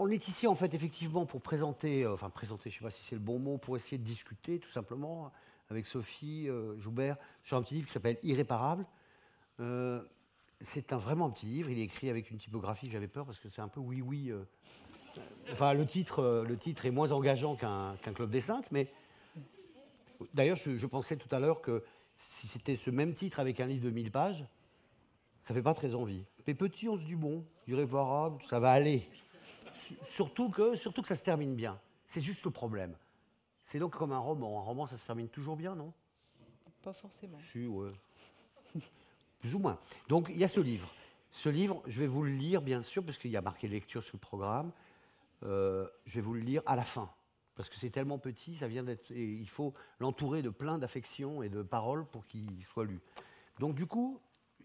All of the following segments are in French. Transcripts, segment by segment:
on est ici en fait effectivement pour présenter, euh, enfin présenter, je ne sais pas si c'est le bon mot, pour essayer de discuter tout simplement avec Sophie euh, Joubert sur un petit livre qui s'appelle Irréparable. Euh, c'est un vraiment un petit livre, il est écrit avec une typographie, j'avais peur parce que c'est un peu oui oui. enfin le titre, est moins engageant qu'un Club des Cinq, mais d'ailleurs je, je, pensais tout à l'heure que si c'était ce même titre avec un livre de 1000 pages, ça fait pas très envie. Mais petit, on se dit bon, irréparable, ça va aller. Surtout que, surtout que ça se termine bien. C'est juste le problème. C'est donc comme un roman. Un roman, ça se termine toujours bien, non? Pas forcément. Si, ouais. Plus ou moins. Donc, il y a ce livre. Ce livre, je vais vous le lire, bien sûr, parce qu'il y a marqué lecture sur le programme. Euh, je vais vous le lire à la fin. Parce que c'est tellement petit, ça vient d'être. il faut l'entourer de plein d'affections et de paroles pour qu'il soit lu. Donc, du coup,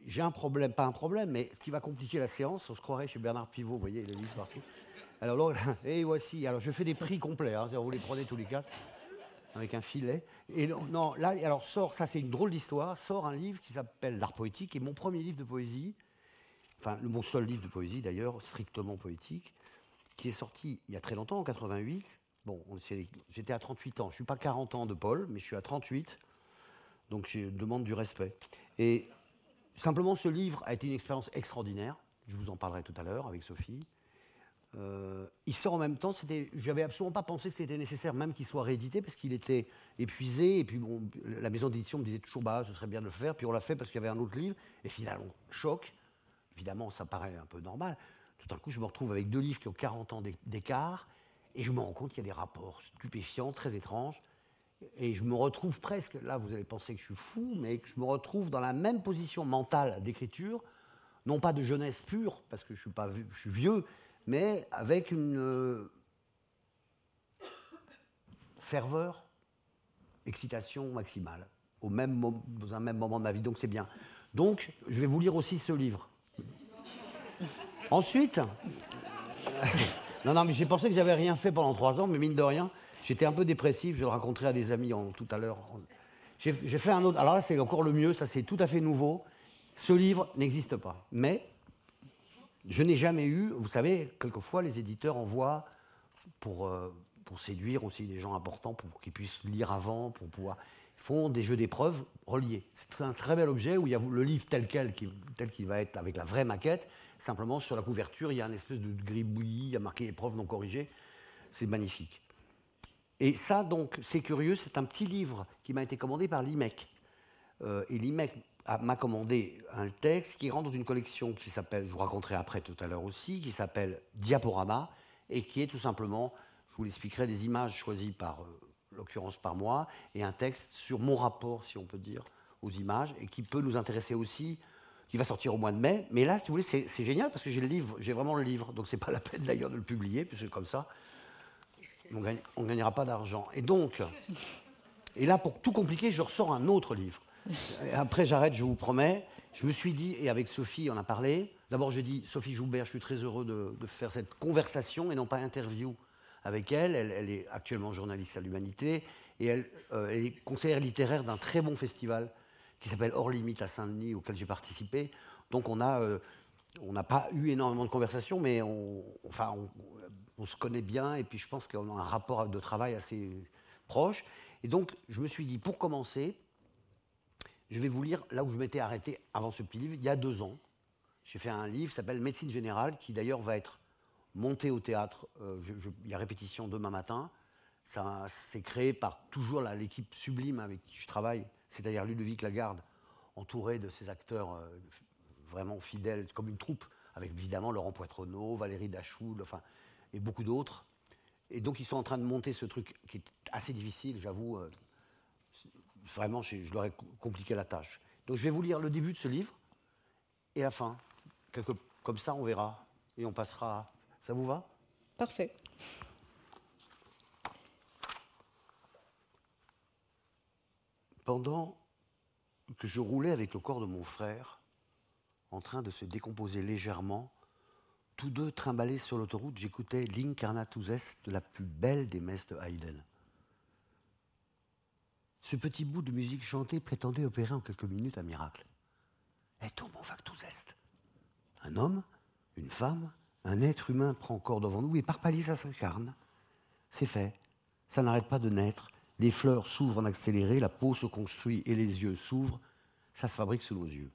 j'ai un problème, pas un problème, mais ce qui va compliquer la séance, on se croirait chez Bernard Pivot, vous voyez, il a livres partout. Alors là, et voici, alors je fais des prix complets, hein, vous les prenez tous les quatre, avec un filet. Et non, là, alors sort, ça c'est une drôle d'histoire, sort un livre qui s'appelle L'art poétique, et mon premier livre de poésie, enfin mon seul livre de poésie d'ailleurs, strictement poétique, qui est sorti il y a très longtemps, en 88. Bon, j'étais à 38 ans, je ne suis pas 40 ans de Paul, mais je suis à 38, donc je demande du respect. Et Simplement, ce livre a été une expérience extraordinaire. Je vous en parlerai tout à l'heure avec Sophie. Euh, il sort en même temps. J'avais absolument pas pensé que c'était nécessaire, même qu'il soit réédité, parce qu'il était épuisé. Et puis, bon, la maison d'édition me disait toujours, bah, ce serait bien de le faire. Puis on l'a fait parce qu'il y avait un autre livre. Et finalement, choc. Évidemment, ça paraît un peu normal. Tout d'un coup, je me retrouve avec deux livres qui ont 40 ans d'écart. Et je me rends compte qu'il y a des rapports stupéfiants, très étranges. Et je me retrouve presque, là vous allez penser que je suis fou, mais que je me retrouve dans la même position mentale d'écriture, non pas de jeunesse pure, parce que je suis, pas, je suis vieux, mais avec une euh, ferveur, excitation maximale, au même dans un même moment de ma vie, donc c'est bien. Donc, je vais vous lire aussi ce livre. Ensuite, non, non, mais j'ai pensé que j'avais rien fait pendant trois ans, mais mine de rien, J'étais un peu dépressif, je le raconterai à des amis tout à l'heure. J'ai fait un autre. Alors là, c'est encore le mieux, ça c'est tout à fait nouveau. Ce livre n'existe pas. Mais je n'ai jamais eu. Vous savez, quelquefois, les éditeurs envoient pour, euh, pour séduire aussi des gens importants, pour, qu'ils puissent lire avant, pour pouvoir. Ils font des jeux d'épreuves reliés. C'est un très bel objet où il y a le livre tel quel, tel qu'il va être avec la vraie maquette. Simplement, sur la couverture, il y a une espèce de gribouillis, il y a marqué épreuve non corrigée. C'est magnifique. Et ça, donc, c'est curieux, c'est un petit livre qui m'a été commandé par l'IMEC. Euh, et l'IMEC m'a commandé un texte qui rentre dans une collection qui s'appelle, je vous raconterai après tout à l'heure aussi, qui s'appelle Diaporama, et qui est tout simplement, je vous l'expliquerai, des images choisies par, euh, l'occurrence par moi, et un texte sur mon rapport, si on peut dire, aux images, et qui peut nous intéresser aussi, qui va sortir au mois de mai. Mais là, si vous voulez, c'est génial parce que j'ai le livre, j'ai vraiment le livre, donc c'est pas la peine d'ailleurs de le publier, puisque comme ça, on ne gagnera pas d'argent. Et donc, et là, pour tout compliquer, je ressors un autre livre. Après, j'arrête, je vous promets. Je me suis dit, et avec Sophie, on a parlé. D'abord, je dis, Sophie Joubert, je suis très heureux de, faire cette conversation et non pas interview avec elle. Elle, est actuellement journaliste à l'Humanité et elle, euh, elle, est conseillère littéraire d'un très bon festival qui s'appelle Hors Limite à Saint-Denis, auquel j'ai participé. Donc, on a. Euh, on n'a pas eu énormément de conversations, mais on, enfin, on se connaît bien et puis je pense qu'on a un rapport de travail assez proche. Et donc, je me suis dit, pour commencer, je vais vous lire là où je m'étais arrêté avant ce petit livre, il y a deux ans. J'ai fait un livre qui s'appelle Médecine générale, qui d'ailleurs va être monté au théâtre. Euh, il y a répétition demain matin. Ça, c'est créé par toujours l'équipe sublime avec qui je travaille, c'est-à-dire Ludovic Lagarde, entouré de ses acteurs euh, vraiment fidèles, comme une troupe, avec évidemment Laurent Poitrenaud, Valérie Dachoul, enfin, et beaucoup d'autres. Et donc ils sont en train de monter ce truc qui est assez difficile, j'avoue. Euh, vraiment, je, leur ai compliqué la tâche. Donc je vais vous lire le début de ce livre et la fin. Quelque, comme ça, on verra. Et on passera. Ça vous va? Parfait. Pendant que je roulais avec le corps de mon frère, en train de se décomposer légèrement, tous deux trimballés sur l'autoroute, j'écoutais L'Incarnatus Est de la plus belle des messes de Haydn. Ce petit bout de musique chantée prétendait opérer en quelques minutes un miracle. Et homo factus est. Un homme, une femme, Un être humain prend corps devant nous et par palier ça s'incarne. C'est fait. Ça n'arrête pas de naître. Les fleurs s'ouvrent en accéléré, la peau se construit et les yeux s'ouvrent. Ça se fabrique sous nos yeux.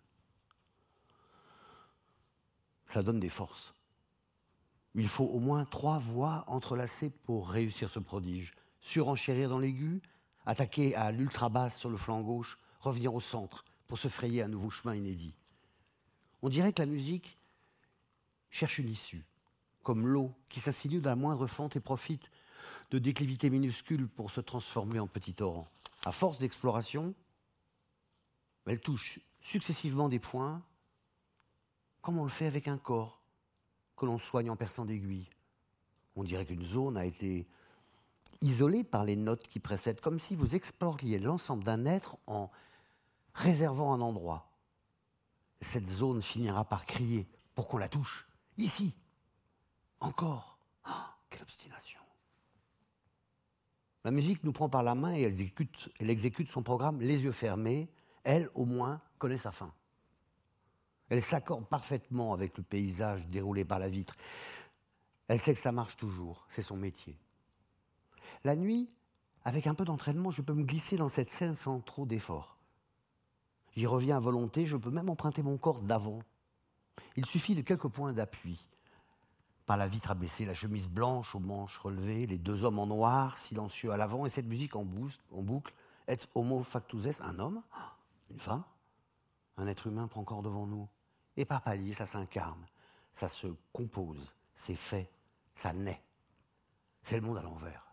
Ça donne des forces. Il faut au moins trois voix entrelacées pour réussir ce prodige. Surenchérir dans l'aigu, attaquer à l'ultra basse sur le flanc gauche, revenir au centre pour se frayer un nouveau chemin inédit. On dirait que la musique cherche une issue, comme l'eau qui s'insinue dans la moindre fente et profite de déclivités minuscules pour se transformer en petit torrent. À force d'exploration, elle touche successivement des points, comme on le fait avec un corps que l'on soigne en perçant d'aiguilles. On dirait qu'une zone a été isolée par les notes qui précèdent, comme si vous exploriez l'ensemble d'un être en réservant un endroit. Cette zone finira par crier pour qu'on la touche. Ici. Encore. Oh, quelle obstination. La musique nous prend par la main et elle exécute son programme les yeux fermés. Elle, au moins, connaît sa fin. Elle s'accorde parfaitement avec le paysage déroulé par la vitre. Elle sait que ça marche toujours, c'est son métier. La nuit, avec un peu d'entraînement, je peux me glisser dans cette scène sans trop d'effort. J'y reviens à volonté, je peux même emprunter mon corps d'avant. Il suffit de quelques points d'appui. Par la vitre abaissée, la chemise blanche aux manches relevées, les deux hommes en noir, silencieux à l'avant, et cette musique en, boucle, et homo factus un homme, une femme, un être humain prend corps devant nous. Et par palier, ça s'incarne, ça se compose, c'est fait, ça naît. C'est le monde à l'envers.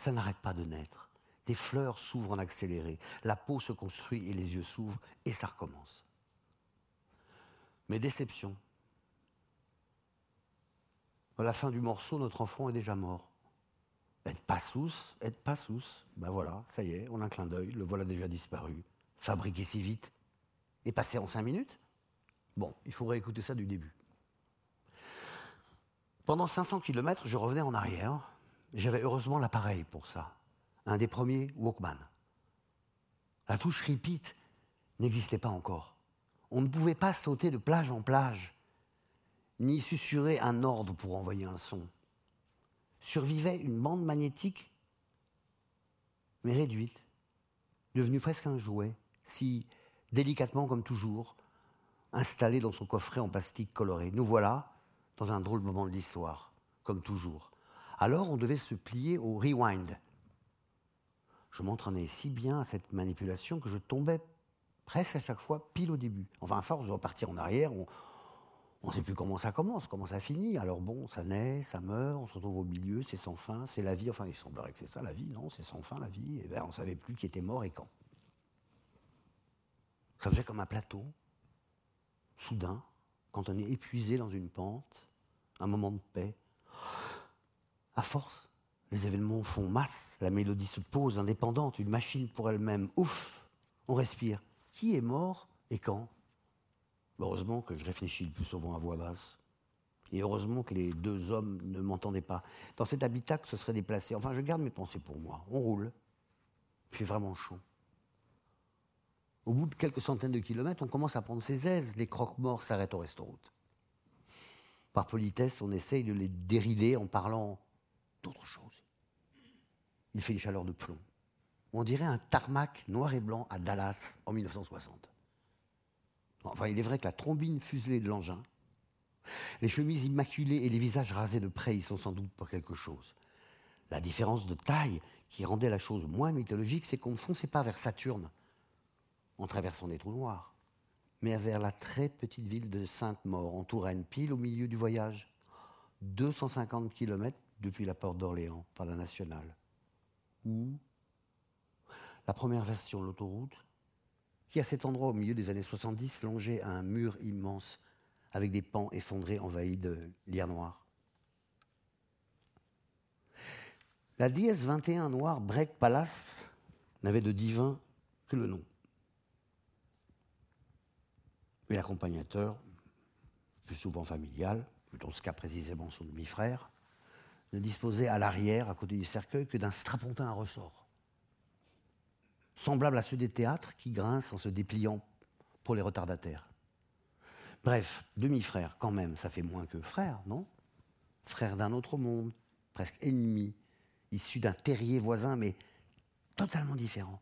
Ça n'arrête pas de naître. Des fleurs s'ouvrent en accéléré, la peau se construit et les yeux s'ouvrent, et ça recommence. Mais déception. À la fin du morceau, notre enfant est déjà mort. Être pas sous, être pas sous. Ben voilà, ça y est, on a un clin d'œil, le voilà déjà disparu. Fabriqué si vite et passé en cinq minutes Bon, il faudrait écouter ça du début. Pendant 500 km, je revenais en arrière. J'avais heureusement l'appareil pour ça un des premiers Walkman. La touche repeat n'existait pas encore. On ne pouvait pas sauter de plage en plage, ni susurrer un ordre pour envoyer un son. Survivait une bande magnétique, mais réduite, devenue presque un jouet, si délicatement comme toujours, installée dans son coffret en plastique coloré. Nous voilà dans un drôle moment de l'histoire, comme toujours. Alors on devait se plier au rewind, je m'entraînais si bien à cette manipulation que je tombais presque à chaque fois pile au début. Enfin, à force de repartir en arrière, on ne sait plus comment ça commence, comment ça finit. Alors bon, ça naît, ça meurt, on se retrouve au milieu, c'est sans fin, c'est la vie. Enfin, il semblerait que c'est ça la vie, non C'est sans fin la vie. Et ben, on ne savait plus qui était mort et quand. Ça faisait comme un plateau. Soudain, quand on est épuisé dans une pente, un moment de paix. À force, les événements font masse, la mélodie se pose indépendante, une machine pour elle-même. Ouf, on respire. Qui est mort et quand? Heureusement que je réfléchis le plus souvent à voix basse. Et heureusement que les deux hommes ne m'entendaient pas. Dans cet habitacle se serait déplacé. Enfin, je garde mes pensées pour moi. On roule. Il fait vraiment chaud. Au bout de quelques centaines de kilomètres, on commence à prendre ses aises. Les croque-morts s'arrêtent au restaurant. Par politesse, on essaye de les dérider en parlant d'autre chose il fait une chaleur de plomb. On dirait un tarmac noir et blanc à Dallas en 1960. Enfin, il est vrai que la trombine fuselée de l'engin, les chemises immaculées et les visages rasés de près y sont sans doute pour quelque chose. La différence de taille qui rendait la chose moins mythologique, c'est qu'on ne fonçait pas vers Saturne en traversant des trous noirs, mais vers la très petite ville de Sainte-Maure, en Touraine, pile au milieu du voyage. 250 km depuis la porte d'Orléans, par la nationale ou la première version, l'autoroute, qui à cet endroit au milieu des années 70 longeait un mur immense avec des pans effondrés envahis de lierre noir. La DS 21 noire Break Palace n'avait de divin que le nom. Et l'accompagnateur, plus souvent familial, dans ce cas précisément son demi-frère, ne disposait à l'arrière, à côté du cercueil, que d'un strapontin à ressort, semblable à ceux des théâtres qui grincent en se dépliant pour les retardataires. Bref, demi-frère, quand même, ça fait moins que frère, non? Frère d'un autre monde, presque ennemi, issu d'un terrier voisin, mais totalement différent.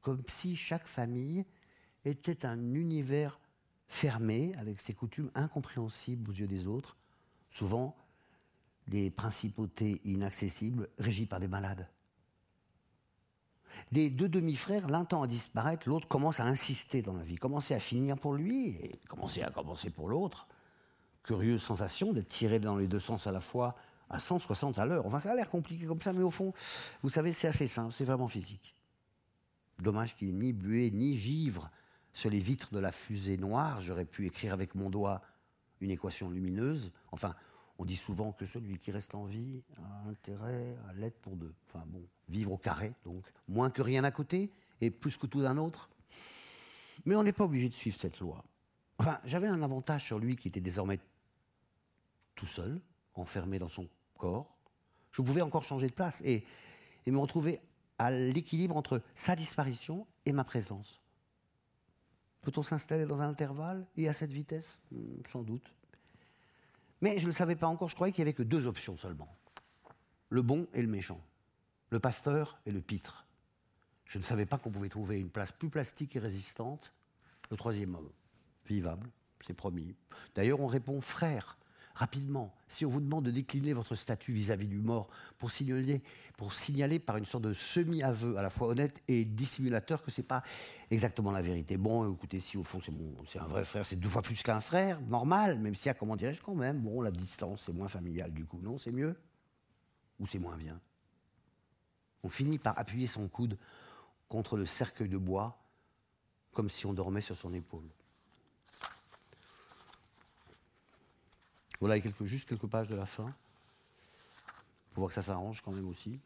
Comme si chaque famille était un univers fermé, avec ses coutumes incompréhensibles aux yeux des autres, souvent des principautés inaccessibles régies par des malades. Des deux demi-frères, l'un tend à disparaître, l'autre commence à insister dans la vie, commencer à finir pour lui et commencer à commencer pour l'autre. Curieuse sensation d'être tiré dans les deux sens à la fois à 160 à l'heure. Enfin, ça a l'air compliqué comme ça, mais au fond, vous savez, c'est assez simple, c'est vraiment physique. Dommage qu'il n'y ait ni buée ni givre sur les vitres de la fusée noire. J'aurais pu écrire avec mon doigt une équation lumineuse. Enfin, on dit souvent que celui qui reste en vie a intérêt à l'être pour deux. Enfin bon, vivre au carré, donc moins que rien à côté et plus que tout d'un autre. Mais on n'est pas obligé de suivre cette loi. Enfin, j'avais un avantage sur lui qui était désormais tout seul, enfermé dans son corps. Je pouvais encore changer de place et, et me retrouver à l'équilibre entre sa disparition et ma présence. Peut-on s'installer dans un intervalle et à cette vitesse? Hmm, Sans doute. Mais je ne le savais pas encore, je croyais qu'il n'y avait que deux options seulement. Le bon et le méchant. Le pasteur et le pitre. Je ne savais pas qu'on pouvait trouver une place plus plastique et résistante. Le troisième homme. Vivable, c'est promis. D'ailleurs, on répond frère rapidement, si on vous demande de décliner votre statut vis-à-vis du mort pour signaler, pour signaler par une sorte de semi-aveu à la fois honnête et dissimulateur que ce n'est pas exactement la vérité. Bon, écoutez, si au fond c'est un vrai frère, c'est deux fois plus qu'un frère, normal, même y a, comment dirais-je, quand même, bon, la distance, c'est moins familial du coup, non, c'est mieux? Ou c'est moins bien? On finit par appuyer son coude contre le cercueil de bois, comme si on dormait sur son épaule. Voilà juste quelques pages de la fin. Pour voir que ça s'arrange quand même aussi.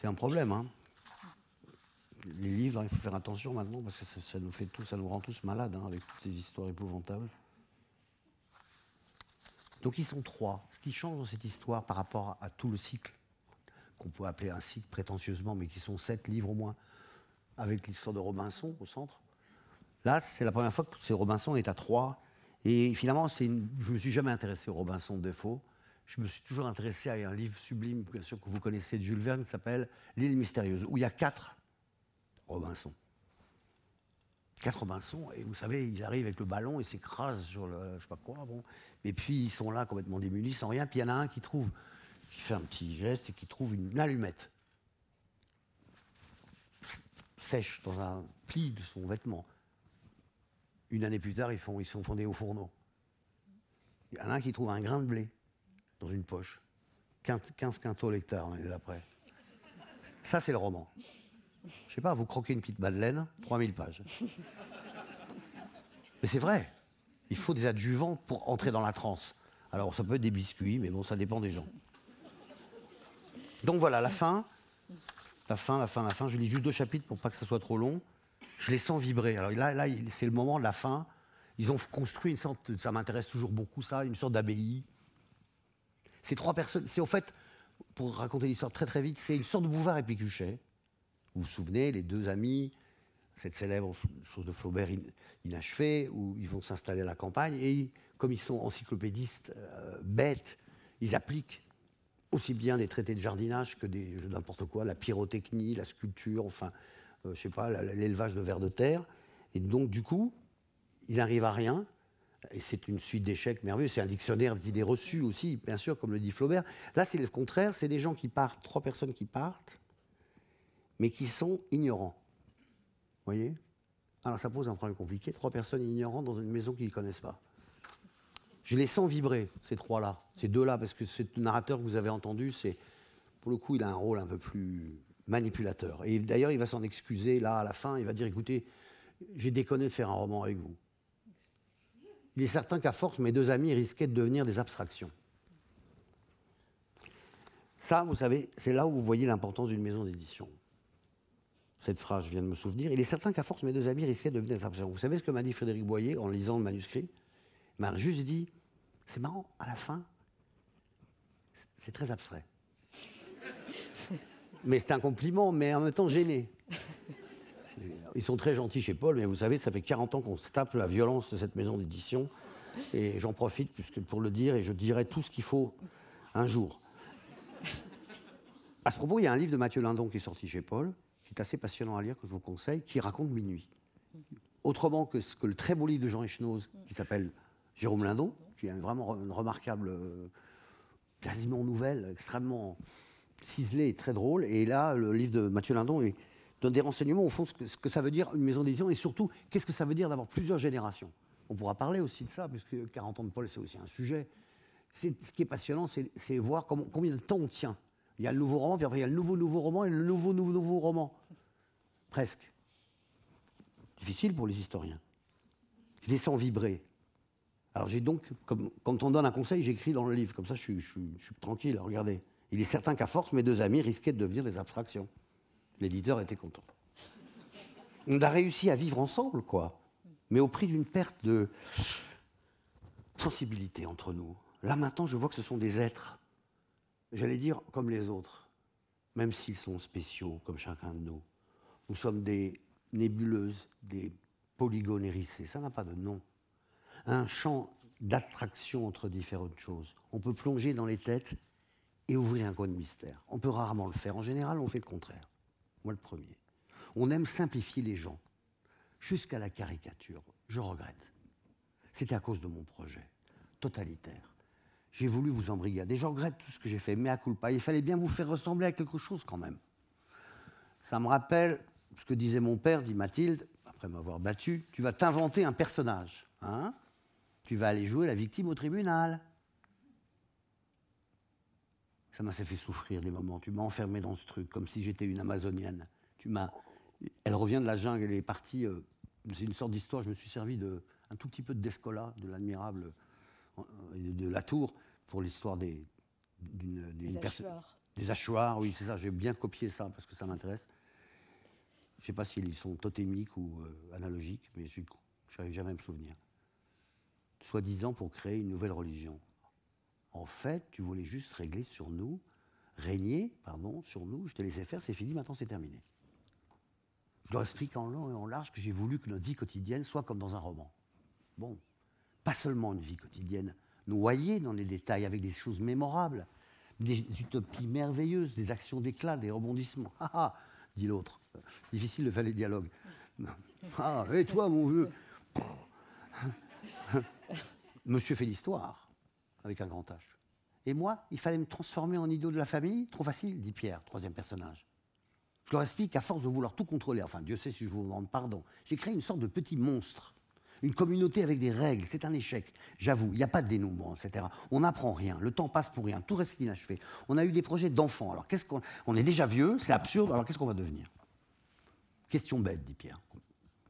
C'est un problème, hein. Les livres, il faut faire attention maintenant parce que ça, nous fait tout, ça nous rend tous malades hein, avec toutes ces histoires épouvantables. Donc ils sont trois. Ce qui change dans cette histoire par rapport à tout le cycle, qu'on peut appeler un cycle prétentieusement, mais qui sont sept livres au moins, avec l'histoire de Robinson au centre. Là, c'est la première fois que c'est Robinson est à trois et finalement, je ne me suis jamais intéressé au Robinson de Defoe. Je me suis toujours intéressé à un livre sublime, bien sûr, que vous connaissez de Jules Verne, qui s'appelle L'île mystérieuse, où il y a quatre Robinson. Quatre Robinson, et vous savez, ils arrivent avec le ballon, ils s'écrasent sur le, je sais pas quoi, bon. Et puis ils sont là complètement démunis, sans rien. Puis il y en a un qui trouve, qui fait un petit geste et qui trouve une allumette sèche dans un pli de son vêtement. Une année plus tard, ils, sont fondés au fourneau. Il y en a un qui trouve un grain de blé dans une poche. 15, 15 quintaux l'hectare l'année d'après. Ça, c'est le roman. Je sais pas, vous croquez une petite madeleine, 3000 pages. Mais c'est vrai. Il faut des adjuvants pour entrer dans la transe. Alors, ça peut être des biscuits, mais bon, ça dépend des gens. Donc voilà, la fin. La fin, la fin, la fin. Je lis juste deux chapitres pour pas que ça soit trop long je les sens vibrer. Alors là, là c'est le moment de la fin. Ils ont construit une sorte, ça m'intéresse toujours beaucoup ça, une sorte d'abbaye. Ces trois personnes, c'est au fait, pour raconter l'histoire très très vite, c'est une sorte de Bouvard et Pécuchet. Vous vous souvenez, les deux amis, cette célèbre chose de Flaubert inachevée, où ils vont s'installer à la campagne, et comme ils sont encyclopédistes euh, bêtes, ils appliquent aussi bien des traités de jardinage que des n'importe quoi, la pyrotechnie, la sculpture, enfin, je euh, je sais pas, l'élevage de vers de terre. Et donc, du coup, il n'arrive à rien. Et c'est une suite d'échecs merveilleux. C'est un dictionnaire d'idées reçues aussi, bien sûr, comme le dit Flaubert. Là, c'est le contraire. C'est des gens qui partent, trois personnes qui partent, mais qui sont ignorants. Vous voyez? Alors, ça pose un problème compliqué. Trois personnes ignorantes dans une maison qu'ils ne connaissent pas. Je les sens vibrer, ces trois-là, ces deux-là, parce que ce narrateur que vous avez entendu, c'est, pour le coup, il a un rôle un peu plus manipulateur. Et d'ailleurs, il va s'en excuser là à la fin. Il va dire écoutez, j'ai déconné de faire un roman avec vous. Il est certain qu'à force, mes deux amis risquaient de devenir des abstractions. Ça, vous savez, c'est là où vous voyez l'importance d'une maison d'édition. Cette phrase, je viens de me souvenir. Il est certain qu'à force, mes deux amis risquaient de devenir des abstractions. Vous savez ce que m'a dit Frédéric Boyer en lisant le manuscrit? Il m'a juste dit c'est marrant, à la fin, c'est très abstrait mais c'est un compliment, mais en même temps gêné. Ils sont très gentils chez Paul, mais vous savez, ça fait 40 ans qu'on se tape la violence de cette maison d'édition. Et j'en profite puisque pour le dire, et je dirai tout ce qu'il faut un jour. À ce propos, il y a un livre de Mathieu Lindon qui est sorti chez Paul, qui est assez passionnant à lire, que je vous conseille, qui raconte Minuit. Autrement que, que le très beau livre de Jean Echnoz, qui s'appelle Jérôme Lindon, qui est vraiment une remarquable, euh, quasiment nouvelle, extrêmement ciselée et très drôle. Et là, le livre de Mathieu Lindon donne des renseignements au fond ce que, ce que ça veut dire une maison d'édition et surtout qu'est-ce que ça veut dire d'avoir plusieurs générations? On pourra parler aussi de ça, puisque 40 ans de Paul, c'est aussi un sujet. Ce qui est passionnant, c'est voir combien de temps on tient. Il y a le nouveau roman, puis après il y a le nouveau nouveau roman et le nouveau nouveau nouveau roman. Presque. Difficile pour les historiens. Je les sens vibrer. Alors j'ai donc, comme, quand on donne un conseil, j'écris dans le livre, comme ça je suis tranquille, regardez. Il est certain qu'à force, mes deux amis risquaient de devenir des abstractions. L'éditeur était content. On a réussi à vivre ensemble, quoi, mais au prix d'une perte de sensibilité entre nous. Là maintenant, je vois que ce sont des êtres, j'allais dire comme les autres, même s'ils sont spéciaux, comme chacun de nous. Nous sommes des nébuleuses, des polygones hérissés, ça n'a pas de nom. Un champ d'attraction entre différentes choses. On peut plonger dans les têtes et ouvrir un coin de mystère. On peut rarement le faire. En général, on fait le contraire. Moi, le premier. On aime simplifier les gens, jusqu'à la caricature. Je regrette. C'était à cause de mon projet totalitaire. J'ai voulu vous embrigader. Je regrette tout ce que j'ai fait, mais à culpa. Il fallait bien vous faire ressembler à quelque chose quand même. Ça me rappelle ce que disait mon père, dit Mathilde, après m'avoir battu. Tu vas t'inventer un personnage. Hein? Tu vas aller jouer la victime au tribunal. Ça m'a fait souffrir des moments. Tu m'as enfermé dans ce truc, comme si j'étais une Amazonienne. Tu m'as. Elle revient de la jungle, elle est partie. Euh, c'est une sorte d'histoire. Je me suis servi de un tout petit peu de Descola, de l'admirable, euh, de la Tour, pour l'histoire des des hachoirs. Des hachoirs, oui, c'est ça. J'ai bien copié ça parce que ça m'intéresse. Je ne sais pas s'ils sont totémiques ou euh, analogiques, mais je n'arrive jamais à me souvenir. Soi-disant pour créer une nouvelle religion. En fait, tu voulais juste régler sur nous, régner, pardon, sur nous. Je t'ai laissé faire, c'est fini, maintenant c'est terminé. Je leur explique en long et en large que j'ai voulu que notre vie quotidienne soit comme dans un roman. Bon, pas seulement une vie quotidienne noyée dans les détails avec des choses mémorables, des utopies merveilleuses, des actions d'éclat, des rebondissements. Ah ah, dit l'autre. Difficile de faire les dialogues. Ah, et toi, mon vieux? Monsieur fait l'histoire avec un grand H. Et moi, il fallait me transformer en idiot de la famille Trop facile, dit Pierre, troisième personnage. Je leur explique qu'à force de vouloir tout contrôler, enfin Dieu sait si je vous demande pardon, j'ai créé une sorte de petit monstre. Une communauté avec des règles, c'est un échec. J'avoue, il n'y a pas de dénouement, etc. On n'apprend rien, le temps passe pour rien, tout reste inachevé. On a eu des projets d'enfants. Alors qu'est-ce qu'on on est déjà vieux, c'est absurde. Alors qu'est-ce qu'on va devenir? Question bête, dit Pierre.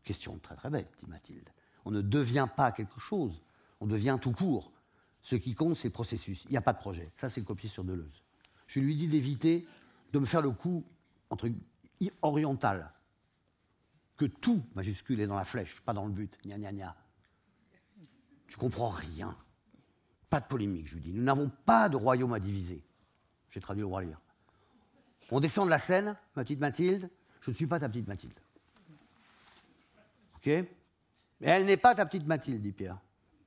Question très très bête, dit Mathilde. On ne devient pas quelque chose, on devient tout court. Ce qui compte, c'est le processus. Il n'y a pas de projet. Ça, c'est le copier sur Deleuze. Je lui dis d'éviter de me faire le coup entre oriental. Que tout, majuscule, est dans la flèche, pas dans le but. Gna gna gna. Tu comprends rien. Pas de polémique, je lui dis. Nous n'avons pas de royaume à diviser. J'ai traduit le roi lire. On descend de la scène, ma petite Mathilde. Je ne suis pas ta petite Mathilde. OK? Mais elle n'est pas ta petite Mathilde, dit Pierre.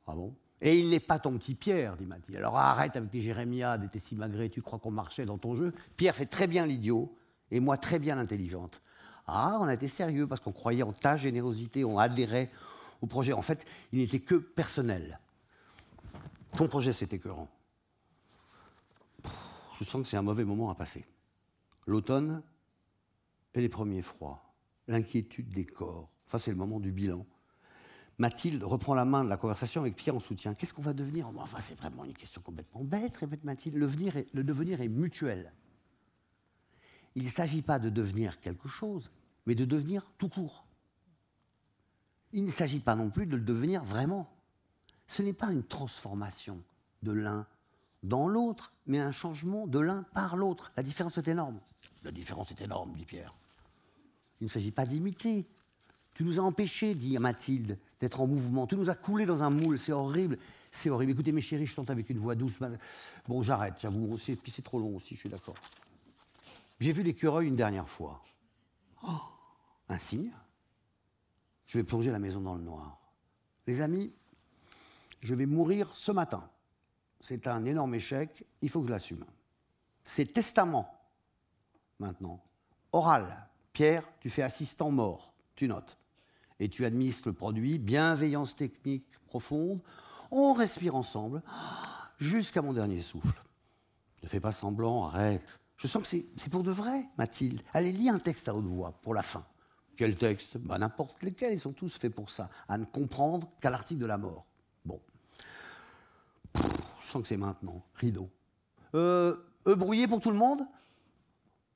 Ah bon? Et il n'est pas ton petit Pierre, dit Mathilde. Alors arrête avec tes jérémiades et tes simagrées, tu crois qu'on marchait dans ton jeu Pierre fait très bien l'idiot, et moi très bien l'intelligente. Ah, on a été sérieux parce qu'on croyait en ta générosité, on adhérait au projet. En fait, il n'était que personnel. Ton projet, c'est écœurant. Je sens que c'est un mauvais moment à passer. L'automne et les premiers froids, l'inquiétude des corps. Enfin, c'est le moment du bilan. Mathilde reprend la main de la conversation avec Pierre en soutien. Qu'est-ce qu'on va devenir? Enfin, c'est vraiment une question complètement bête, répète Mathilde. Le, le devenir est mutuel. Il ne s'agit pas de devenir quelque chose, mais de devenir tout court. Il ne s'agit pas non plus de le devenir vraiment. Ce n'est pas une transformation de l'un dans l'autre, mais un changement de l'un par l'autre. La différence est énorme. La différence est énorme, dit Pierre. Il ne s'agit pas d'imiter, tu nous as empêchés, dit Mathilde, d'être en mouvement. Tu nous as coulé dans un moule, c'est horrible. C'est horrible. Écoutez, mes chéris, je tente avec une voix douce. Bon, j'arrête, j'avoue. Puis c'est trop long aussi, je suis d'accord. J'ai vu l'écureuil une dernière fois. Oh, un signe je vais plonger la maison dans le noir. Les amis, je vais mourir ce matin. C'est un énorme échec, il faut que je l'assume. C'est testament, maintenant. Oral. Pierre, tu fais assistant mort, tu notes. Et tu administres le produit, bienveillance technique profonde. On respire ensemble jusqu'à mon dernier souffle. Ne fais pas semblant, arrête. Je sens que c'est pour de vrai, Mathilde. Allez, lis un texte à haute voix pour la fin. Quel texte? Bah, N'importe lesquels, ils sont tous faits pour ça, à ne comprendre qu'à l'article de la mort. Bon. je sens que c'est maintenant. Rideau. Euh, brouillés pour tout le monde?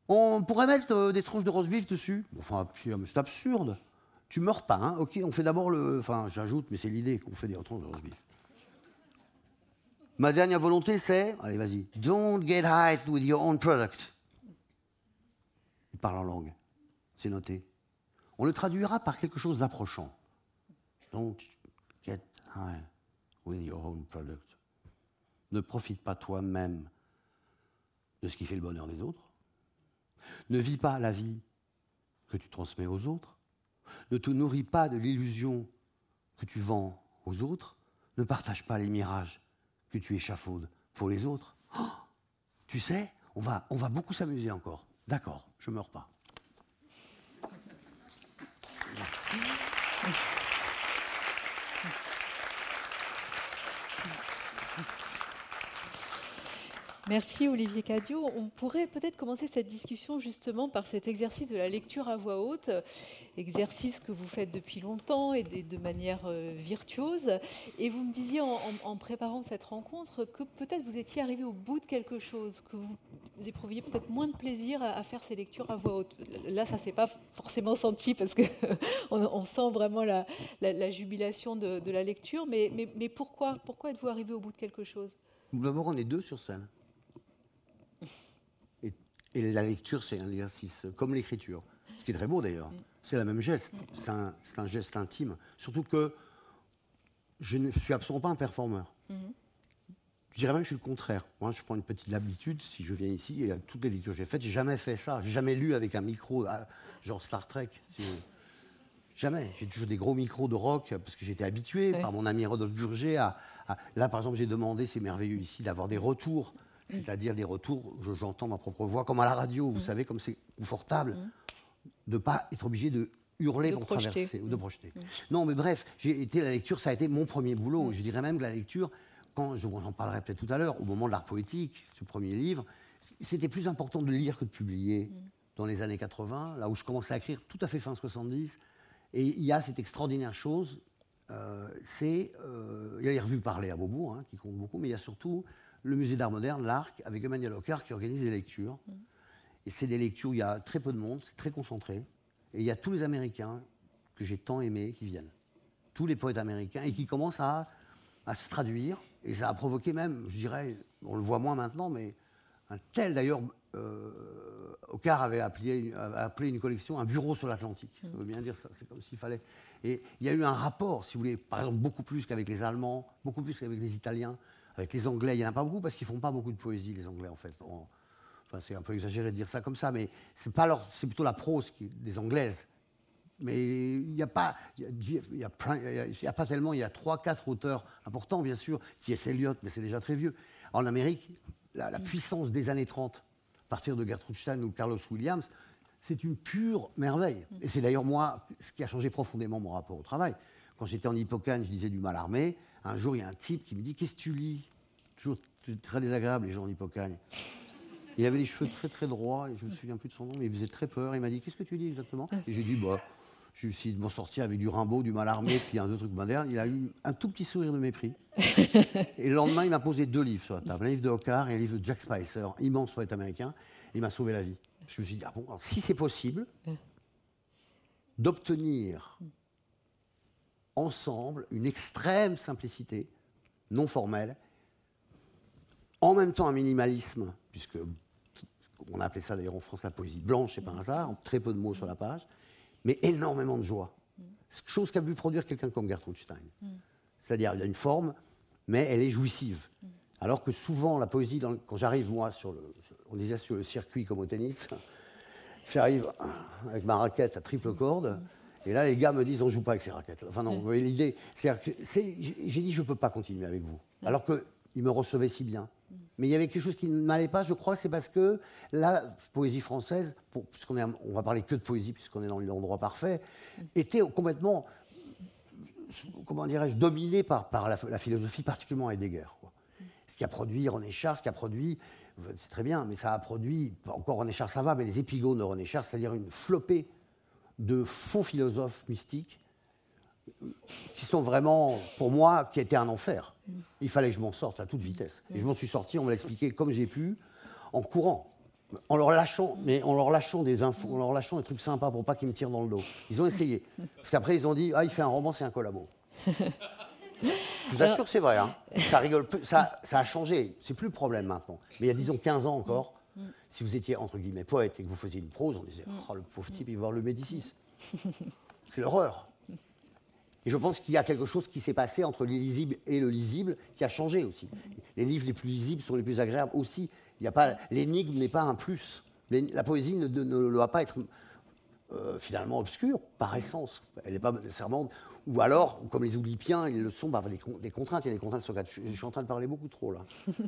On pourrait mettre euh, des tranches de rose vif dessus? Enfin, c'est absurde. Tu meurs pas, hein Ok, on fait d'abord le. Enfin, j'ajoute, mais c'est l'idée qu'on fait des tranches de vif. Ma dernière volonté, c'est, allez, vas-y, don't get high with your own product. Il parle en langue, c'est noté. On le traduira par quelque chose d'approchant. Don't get high with your own product. Ne profite pas toi-même de ce qui fait le bonheur des autres. Ne vis pas la vie que tu transmets aux autres. Ne te nourris pas de l'illusion que tu vends aux autres. Ne partage pas les mirages que tu échafaudes pour les autres. Oh, tu sais, on va, on va beaucoup s'amuser encore. D'accord, je meurs pas. Merci Olivier Cadio. On pourrait peut-être commencer cette discussion justement par cet exercice de la lecture à voix haute, exercice que vous faites depuis longtemps et de, manière euh, virtuose. Et vous me disiez en, préparant cette rencontre que peut-être vous étiez arrivé au bout de quelque chose, que vous, éprouviez peut-être moins de plaisir à, faire ces lectures à voix haute. Là, ça s'est pas forcément senti parce que on, sent vraiment la, jubilation de, la lecture. Mais, mais pourquoi, pourquoi êtes-vous arrivé au bout de quelque chose? D'abord, on est deux sur scène. Et, la lecture, c'est un exercice comme l'écriture. Ce qui est très beau d'ailleurs. C'est le même geste. C'est un, geste intime. Surtout que je ne suis absolument pas un performeur. Je dirais même que je suis le contraire. Moi, je prends une petite habitude, si je viens ici, et à toutes les lectures que j'ai faites, j'ai jamais fait ça. J'ai jamais lu avec un micro, ah, genre Star Trek. Jamais. J'ai toujours des gros micros de rock, parce que j'étais habitué par mon ami Rodolphe Burger à, Là, par exemple, j'ai demandé, c'est merveilleux ici, d'avoir des retours c'est-à-dire des retours, j'entends ma propre voix, comme à la radio, vous mm. savez, comme c'est confortable mm. de ne pas être obligé de hurler pour traverser ou de mm. projeter. Non, mais bref, j'ai été la lecture, ça a été mon premier boulot. Je dirais même que la lecture, quand j'en parlerai peut-être tout à l'heure, au moment de l'art poétique, ce premier livre, c'était plus important de lire que de publier dans les années 80, là où je commençais à écrire tout à fait fin 70. Et il y a cette extraordinaire chose, euh, c'est, euh, il y a les revues parler à Beaubourg, hein, qui comptent beaucoup, mais il y a surtout le musée d'art moderne, l'ARC, avec Emmanuel Ocar, qui organise des lectures. Et c'est des lectures où il y a très peu de monde, c'est très concentré. Et il y a tous les Américains que j'ai tant aimés qui viennent. Tous les poètes américains, et qui commencent à, se traduire. Et ça a provoqué même, je dirais, on le voit moins maintenant, mais un tel d'ailleurs, euh, avait appelé, appelé, une collection un bureau sur l'Atlantique. Ça veut bien dire ça, c'est comme s'il fallait. Et il y a eu un rapport, si vous voulez, par exemple, beaucoup plus qu'avec les Allemands, beaucoup plus qu'avec les Italiens, avec les Anglais, il n'y en a pas beaucoup parce qu'ils ne font pas beaucoup de poésie, les Anglais, en fait. enfin, c'est un peu exagéré de dire ça comme ça, mais c'est, pas leur, c'est plutôt la prose des Anglaises. Mais il n'y a pas, il y, a, pas tellement, il y a trois, quatre auteurs importants, bien sûr. T.S. Eliot, mais c'est déjà très vieux. En Amérique, la, puissance des années 30, à partir de Gertrude Stein ou Carlos Williams, c'est une pure merveille. Et c'est d'ailleurs moi ce qui a changé profondément mon rapport au travail. Quand j'étais en Hippocane, je disais du mal armé. Un jour, il y a un type qui me dit Qu'est-ce que tu lis? Toujours très désagréable, les gens en Hippocagne. Il avait les cheveux très très droits, et je me souviens plus de son nom, mais il faisait très peur. Il m'a dit Qu'est-ce que tu lis exactement? Et j'ai dit Bah, j'ai essayé de m'en sortir avec du Rimbaud, du Malarmé, puis un deux trucs modernes. Il a eu un tout petit sourire de mépris. et le lendemain, il m'a posé deux livres sur la table un livre de Hocard et un livre de Jack Spicer, immense poète américain. Il m'a sauvé la vie. Je me suis dit Ah bon, si c'est possible d'obtenir ensemble une extrême simplicité, non formelle, en même temps un minimalisme, puisque on a appelé ça d'ailleurs en France la poésie blanche, c'est par hasard, très peu de mots sur la page, mais énormément de joie. Chose qu'a vu produire quelqu'un comme Gertrude Stein. C'est-à-dire, il y a une forme, mais elle est jouissive. Alors que souvent, la poésie, quand j'arrive, moi, sur le, on disait sur le circuit comme au tennis, j'arrive avec ma raquette à triple corde, Et là, les gars me disent, on joue pas avec ces raquettes. Enfin non, vous voyez l'idée. J'ai dit, je peux pas continuer avec vous. Alors qu'ils me recevaient si bien. Mais il y avait quelque chose qui ne m'allait pas, je crois, c'est parce que la poésie française, puisqu'on est, on va parler que de poésie, puisqu'on est dans l'endroit parfait, était complètement, comment dirais-je, dominée par, par la, la philosophie, particulièrement Heidegger. Quoi. Ce qui a produit René Char, ce qui a produit, c'est très bien, mais ça a produit, encore René Char, ça va, mais les épigones de René Char, c'est-à-dire une flopée de faux philosophes mystiques qui sont vraiment, pour moi, qui étaient un enfer. Il fallait que je m'en sorte à toute vitesse. Et je m'en suis sorti, on me l'a expliqué comme j'ai pu, en courant, en leur lâchant, mais en leur lâchant des infos, en leur lâchant des trucs sympas pour pas qu'ils me tirent dans le dos. Ils ont essayé. Parce qu'après, ils ont dit, ah, il fait un roman, c'est un collabo. Je vous assure que c'est vrai. hein. Ça, rigole ça, ça a changé. C'est plus le problème maintenant. Mais il y a, disons, 15 ans encore, si vous étiez, entre guillemets, poète et que vous faisiez une prose, on disait, oh, le pauvre type, il va voir le Médicis. C'est l'horreur. Et je pense qu'il y a quelque chose qui s'est passé entre l'illisible et le lisible qui a changé aussi. Les livres les plus lisibles sont les plus agréables aussi. Il y a pas l'énigme n'est pas un plus. La poésie ne, ne- ne doit pas être euh, finalement obscure par essence. Elle n'est pas nécessairement. Ou alors, comme les oublipiens, ils le sont par des, con- des contraintes. Il y a des contraintes sur quatre. Je, je suis en train de parler beaucoup trop là.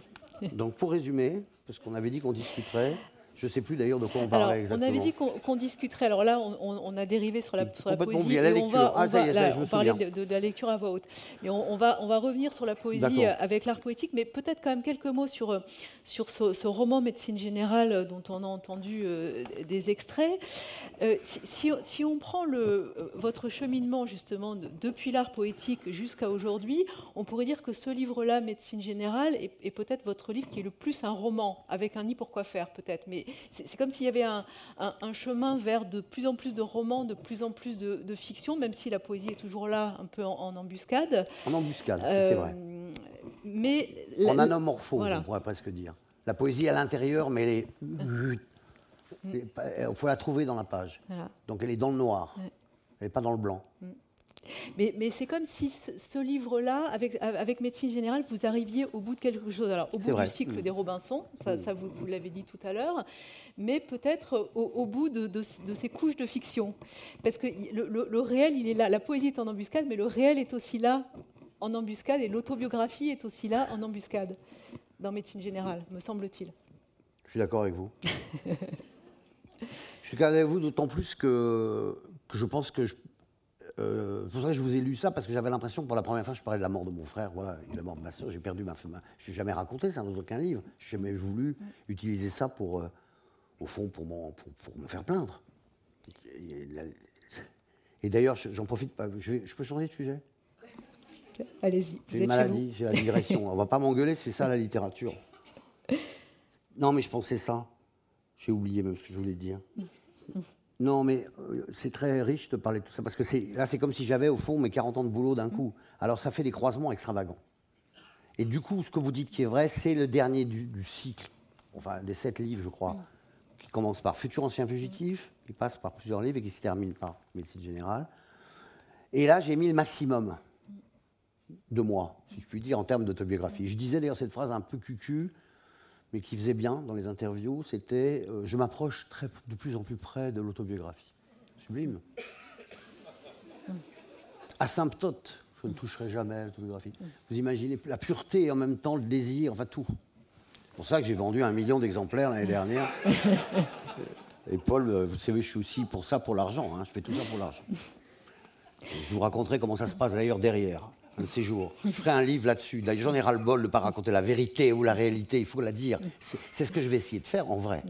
Donc pour résumer, parce qu'on avait dit qu'on discuterait. Je ne sais plus d'ailleurs de quoi on parlait Alors, on exactement. avait dit qu'on discuterait. Alors là, on, a dérivé sur la, sur poésie. oublié la et on va, Ah, on ça y va- est, ça y est, là, je me on parlait de, de la lecture à voix haute. Mais on, on va, on va revenir sur la poésie avec l'art poétique, mais peut-être quand même quelques mots sur, euh, sur ce, ce roman Médecine générale euh, dont on a entendu euh, des extraits. Euh, si, si- si on prend le, votre cheminement justement de- depuis l'art poétique jusqu'à aujourd'hui, on pourrait dire que ce livre-là, Médecine générale, est, est peut-être votre livre qui est le plus un roman, avec un nid pour quoi faire peut-être. Mais c'est comme s'il y avait un, un- un chemin vers de plus en plus de romans, de plus en plus de, de fiction, même si la poésie est toujours là, un peu en, en embuscade. En embuscade, c'est Euh, vrai. Mais En la- anamorphose, voilà. on pourrait presque dire. La poésie à l'intérieur, mais elle est. Il faut la trouver dans la page. Voilà. Donc elle est dans le noir. Ouais. Elle n'est pas dans le blanc. Mais, mais c'est comme si ce, ce livre-là, avec, avec Médecine Générale, vous arriviez au bout de quelque chose. Alors, au bout vrai. du cycle Mm. des Robinson, ça, ça, vous, vous l'avez dit tout à l'heure, mais peut-être au, au bout de, de- de ces couches de fiction. Parce que le, le- le réel, il est là. La poésie est en embuscade, mais le réel est aussi là en embuscade, et l'autobiographie est aussi là en embuscade, dans Médecine Générale, me semble-t-il. Je suis d'accord avec vous. je suis d'accord avec vous, d'autant plus que, que je pense que. je- euh, c'est pour ça que je vous ai lu ça, parce que j'avais l'impression que pour la première fois, je parlais de la mort de mon frère, voilà, et de la mort de ma soeur. J'ai perdu ma femme. Je n'ai jamais raconté ça dans aucun livre. Je n'ai jamais voulu utiliser ça pour, euh, au fond, pour, pour, pour me faire plaindre. Et, d'ailleurs, je- j'en profite pas. Je, vais- je peux changer de sujet? Allez-y, J'ai vous une maladie, j'ai la digression. On va pas m'engueuler, c'est ça la littérature. Non, mais je pensais ça. J'ai oublié même ce que je voulais dire. Non, mais euh, c'est très riche de parler de tout ça, parce que c'est- là, c'est comme si j'avais, au fond, mes 40 ans de boulot d'un coup. Alors, ça fait des croisements extravagants. Et du coup, ce que vous dites qui est vrai, c'est le dernier du, du cycle, enfin, des sept livres, je crois, qui commence par Futur ancien fugitif, qui passe par plusieurs livres et qui se termine par Médecine générale. Et là, j'ai mis le maximum de moi, si je puis dire, en termes d'autobiographie. Je disais d'ailleurs cette phrase un peu cucu, mais qui faisait bien dans les interviews, c'était euh, Je m'approche très- de plus en plus près de l'autobiographie. Sublime. Asymptote, je ne toucherai jamais à l'autobiographie. Vous imaginez la pureté et en même temps le désir, enfin tout. C'est pour ça que j'ai vendu un million d'exemplaires l'année dernière. Et Paul, euh, vous savez, je suis aussi pour ça, pour l'argent. hein. Je fais tout ça pour l'argent. Je vous raconterai comment ça se passe d'ailleurs derrière, un de ces jours. Je ferai un livre là-dessus. J'en ai ras-le-bol de ne pas raconter la vérité ou la réalité, il faut la dire. C'est ce que je vais essayer de faire en vrai.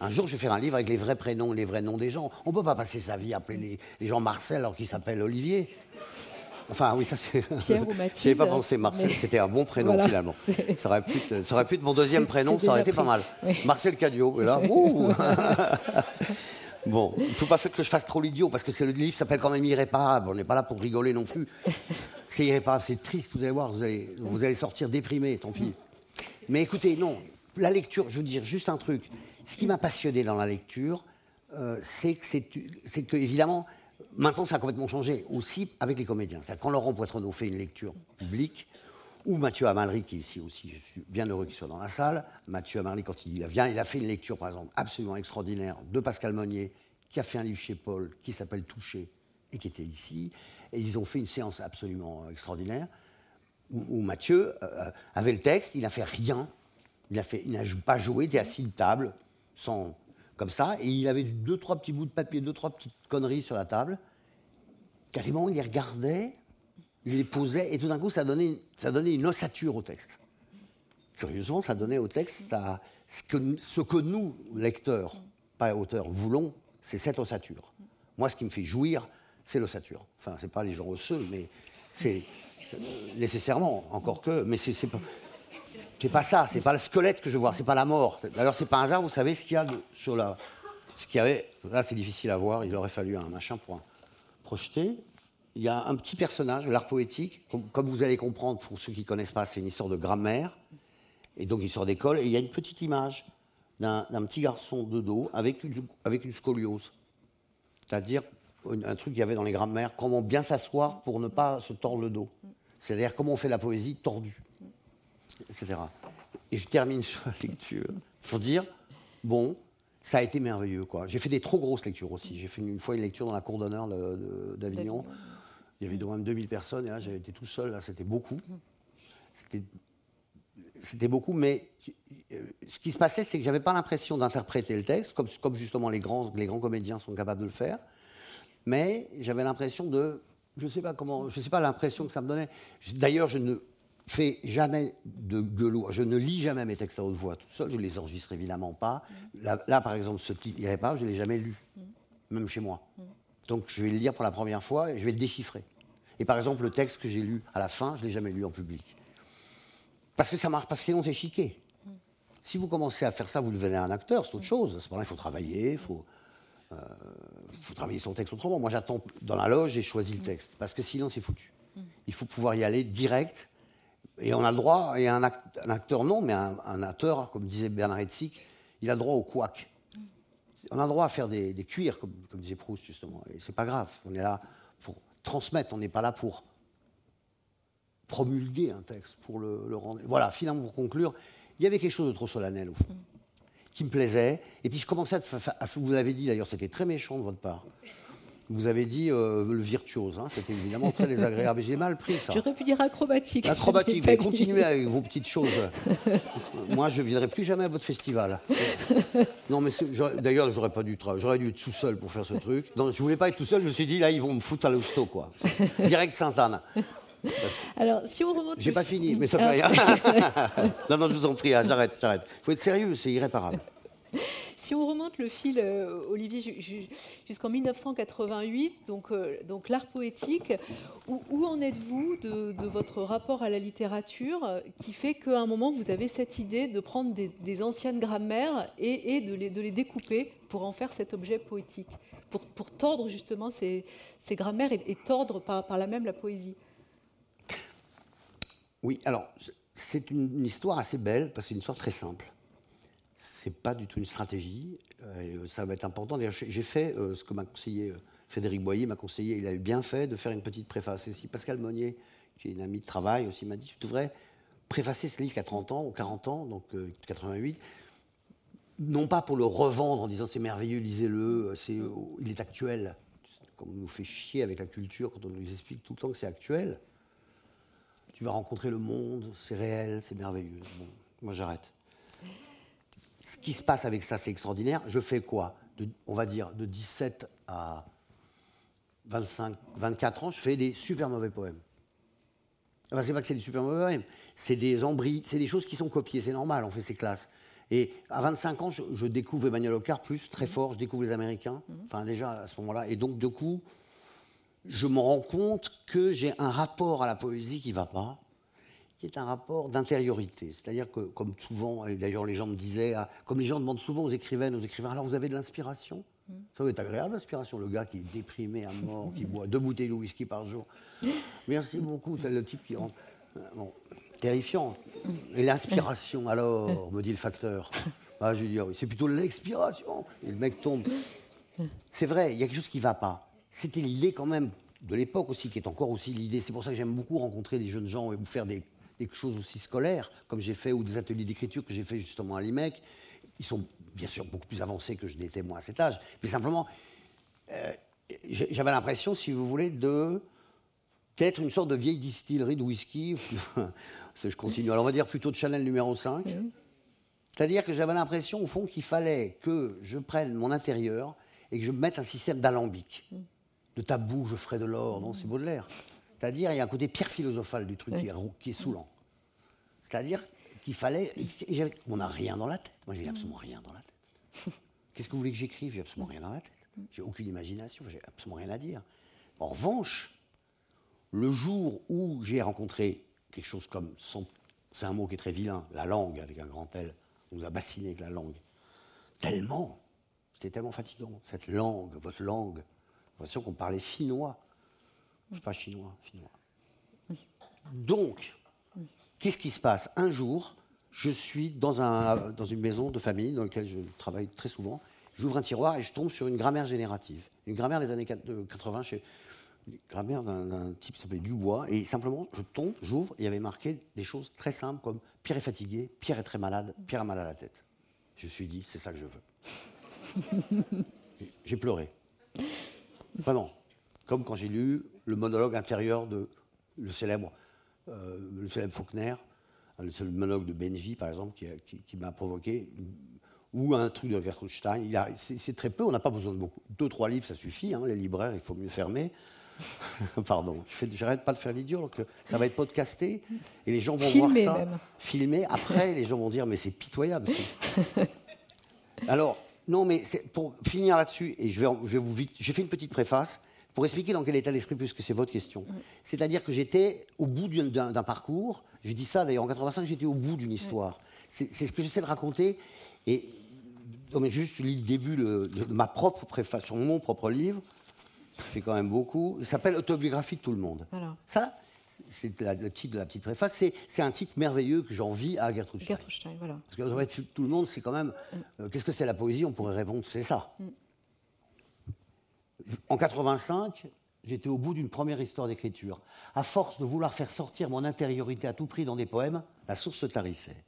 Un jour, je vais faire un livre avec les vrais prénoms, les vrais noms des gens. On ne peut pas passer sa vie à appeler les, les gens Marcel alors qu'ils s'appellent Olivier. Enfin, oui, ça c'est. Pierre ou Je n'avais Mathilde, pas pensé Marcel, mais- c'était un bon prénom Voilà. finalement. Ça aurait, pu être, ça aurait pu être mon deuxième prénom, ça aurait été pas mal. Oui. Marcel Cadio, et là, ouh Bon, il ne faut pas faire que je fasse trop l'idiot, parce que c'est le livre s'appelle quand même Irréparable. On n'est pas là pour rigoler non plus. C'est irréparable, c'est triste, vous allez voir, vous allez, vous allez sortir déprimé, tant pis. Mais écoutez, non, la lecture, je veux dire juste un truc. Ce qui m'a passionné dans la lecture, euh, c'est que, c'est, c'est que, évidemment, maintenant ça a complètement changé, aussi avec les comédiens. C'est-à-dire quand Laurent Poitrenaud fait une lecture publique, ou Mathieu Amalry, qui est ici aussi, je suis bien heureux qu'il soit dans la salle. Mathieu Amalry, quand il vient, il a fait une lecture, par exemple, absolument extraordinaire de Pascal Monnier, qui a fait un livre chez Paul, qui s'appelle Touché, et qui était ici. Et ils ont fait une séance absolument extraordinaire où, Mathieu euh, avait le texte, il n'a fait rien. Il n'a pas joué, il était assis à table, sans, comme ça, et il avait deux, trois petits bouts de papier, deux, trois petites conneries sur la table. Carrément, il les regardait, il les posait, et tout d'un coup, ça donnait, ça donnait une ossature au texte. Curieusement, ça donnait au texte ce, que, ce que nous, lecteurs, pas auteurs, voulons, c'est cette ossature. Moi, ce qui me fait jouir, c'est l'ossature. Enfin, c'est pas les gens osseux, mais c'est nécessairement, encore que, mais c'est pas, pas ça, c'est pas le squelette que je vois, c'est pas la mort. D'ailleurs, c'est pas un hasard, vous savez ce qu'il y a sur la, ce qu'il y avait. Là, c'est difficile à voir. Il aurait fallu un machin pour projeter. Il y a un petit personnage, l'art poétique, comme, vous allez comprendre pour ceux qui ne connaissent pas, c'est une histoire de grammaire et donc histoire d'école. Et il y a une petite image d'un petit garçon de dos avec une, scoliose, c'est-à-dire un truc qu'il y avait dans les grammaires, comment bien s'asseoir pour ne pas se tordre le dos. C'est-à-dire comment on fait la poésie tordue, etc. Et je termine sur la lecture pour dire, bon, ça a été merveilleux. J'ai fait des trop grosses lectures aussi. J'ai fait une, fois une lecture dans la cour d'honneur d'Avignon. Il y avait même 2000 personnes, et là j'avais été tout seul, là c'était beaucoup. C'était beaucoup, mais euh, ce qui se passait, c'est que j'avais pas l'impression d'interpréter le texte, comme, justement les grands, comédiens sont capables de le faire mais j'avais l'impression de, je sais pas comment, je sais pas l'impression que ça me donnait. D'ailleurs, je ne fais jamais de gueulois, je ne lis jamais mes textes à haute voix tout seul, je les enregistre évidemment pas. Là, par exemple, ce type pas, je l'ai jamais lu, même chez moi. Donc, je vais le lire pour la première fois et je vais le déchiffrer. Et par exemple, le texte que j'ai lu à la fin, je l'ai jamais lu en public. Parce que ça marche, parce que sinon c'est chiqué. Si vous commencez à faire ça, vous devenez un acteur, c'est autre chose. À ce moment-là, il faut travailler, il faut, euh, faut travailler son texte autrement. Moi, j'attends dans la loge et je choisis le texte. Parce que sinon, c'est foutu. Il faut pouvoir y aller direct. Et on a le droit, et un, acteur non, mais un, acteur, comme disait Bernard Hetzig, il a le droit au couac. On a le droit à faire des, cuirs, comme, disait Proust, justement. Et c'est pas grave. On est là pour transmettre, on n'est pas là pour promulguer un texte, pour le, rendre. Voilà, finalement, pour conclure, il y avait quelque chose de trop solennel, au fond qui me plaisait. Et puis je commençais à, vous l'avez dit d'ailleurs, c'était très méchant de votre part. Vous avez dit euh, le virtuose, hein, c'était évidemment très désagréable. J'ai mal pris ça. J'aurais pu dire acrobatique. Acrobatique, mais continuez avec vos petites choses. Moi, je ne viendrai plus jamais à votre festival. non, mais d'ailleurs, j'aurais pas dû J'aurais dû être tout seul pour faire ce truc. Non, je voulais pas être tout seul. Je me suis dit là, ils vont me foutre à l'hosto, quoi. Direct Sainte-Anne. Alors, si on remonte. J'ai pas fini, mais ça fait rien. non, non, je vous en prie, hein, j'arrête, j'arrête. Il faut être sérieux, c'est irréparable. Si on remonte le fil, euh, Olivier, jusqu'en 1988, donc, euh, donc l'art poétique, où, en êtes-vous de, votre rapport à la littérature euh, qui fait qu'à un moment, vous avez cette idée de prendre des, anciennes grammaires et, de, les, découper pour en faire cet objet poétique, pour, tordre justement ces, grammaires et, et tordre par, par là même la poésie? Oui, alors, c'est une, histoire assez belle, parce que c'est une histoire très simple. C'est pas du tout une stratégie, euh, ça va être important. D'ailleurs, j'ai fait euh, ce que m'a conseillé euh, Frédéric Boyer, m'a conseillé, il a eu bien fait de faire une petite préface. Et si Pascal Monnier, qui est une amie de travail aussi, m'a dit Tu devrais préfacer ce livre qui a 30 ans ou 40 ans, donc 88, non pas pour le revendre en disant c'est merveilleux, lisez-le, il est actuel. Comme on nous fait chier avec la culture quand on nous explique tout le temps que c'est actuel tu vas rencontrer le monde, c'est réel, c'est merveilleux. Moi j'arrête. Ce qui se passe avec ça, c'est extraordinaire. Je fais quoi On va dire de 17 à 25, 24 ans, je fais des super mauvais poèmes. Enfin, c'est pas que c'est des super mauvais poèmes, c'est des embris, c'est des choses qui sont copiées, c'est normal, on fait ces classes. Et à 25 ans, je, découvre Emmanuel Ocar plus, très fort, je découvre les Américains, mhm. enfin déjà à ce moment-là. Et donc, du coup, je me rends compte que j'ai un rapport à la poésie qui ne va pas, qui un rapport d'intériorité. C'est-à-dire que, comme souvent, et d'ailleurs les gens me disaient, ah, comme les gens demandent souvent aux écrivaines, aux écrivains, alors vous avez de l'inspiration? Ça va être agréable l'inspiration, le gars qui est déprimé à mort, qui boit deux bouteilles de whisky par jour. Merci beaucoup, le type qui rentre. Euh, bon, terrifiant. Et l'inspiration, alors, me dit le facteur. Ah, je dis, c'est plutôt l'expiration. Et le mec tombe. C'est vrai, il y a quelque chose qui ne va pas c'était l'idée quand même de l'époque aussi, qui est encore aussi l'idée. C'est pour ça que j'aime beaucoup rencontrer des jeunes gens et vous faire des, choses aussi scolaires, comme j'ai fait, ou des ateliers d'écriture que j'ai fait justement à l'IMEC. Ils sont bien sûr beaucoup plus avancés que je n'étais moi à cet âge. Mais simplement, euh, j'avais l'impression, si vous voulez, de d'être une sorte de vieille distillerie de whisky. je continue. Alors on va dire plutôt de Chanel numéro 5. C'est-à-dire que j'avais l'impression, au fond, qu'il fallait que je prenne mon intérieur et que je mette un système d'alambic. De tabou, je ferai de l'or, non, c'est Baudelaire. C'est-à-dire, il y a un côté pierre philosophale du truc qui, est, qui, est, saoulant. C'est-à-dire qu'il fallait. On n'a rien dans la tête. Moi, j'ai absolument rien dans la tête. Qu'est-ce que vous voulez que j'écrive? J'ai absolument rien dans la tête. J'ai aucune imagination, j'ai absolument rien à dire. En revanche, le jour où j'ai rencontré quelque chose comme c'est un mot qui est très vilain, la langue avec un grand L, on nous a bassiné avec la langue. Tellement, c'était tellement fatigant. Cette langue, votre langue, j'ai l'impression qu'on parlait finnois. Pas chinois, finnois. Donc, qu'est-ce qui se passe? Un jour, je suis dans, un, dans une maison de famille dans laquelle je travaille très souvent. J'ouvre un tiroir et je tombe sur une grammaire générative. Une grammaire des années 80 chez, grammaire d'un type qui s'appelait Dubois, et simplement, je tombe, j'ouvre, et il y avait marqué des choses très simples comme Pierre est fatigué, Pierre est très malade, Pierre a mal à la tête. Je me suis dit, c'est ça que je veux. j'ai pleuré. Vraiment. Comme quand j'ai lu le monologue intérieur de le célèbre, euh, le célèbre Faulkner, le monologue de Benji, par exemple, qui, qui m'a provoqué, ou un truc de Gertrude Stein. C'est très peu, on n'a pas besoin de beaucoup. Deux, trois livres, ça suffit. Hein, les libraires, il faut mieux fermer. Pardon, j'arrête pas de faire l'idiot, donc ça va être podcasté et les gens vont voir ça, même. filmé. Après, les gens vont dire mais c'est pitoyable. Alors non, mais pour finir là-dessus et je vais, je vais vous vite, j'ai fait une petite préface pour expliquer dans quel état d'esprit, puisque c'est votre question. C'est-à-dire que j'étais au bout d'un parcours. J'ai dit ça d'ailleurs en 85, j'étais au bout d'une histoire. C'est ce que j'essaie de raconter et non, mais juste le début de, ma propre préface sur mon propre livre ça fait quand même beaucoup. Ça s'appelle Autobiographie de tout le monde. Ça, c'est le titre de la petite préface. C'est un titre merveilleux que j'envie à Gertrude Stein. Gertrude Stein, voilà. Parce que tout le monde, c'est quand même. Mm. Euh, qu'est-ce que c'est la poésie? On pourrait répondre c'est ça. Mm. En 85, j'étais au bout d'une première histoire d'écriture. À force de vouloir faire sortir mon intériorité à tout prix dans des poèmes, la source se tarissait.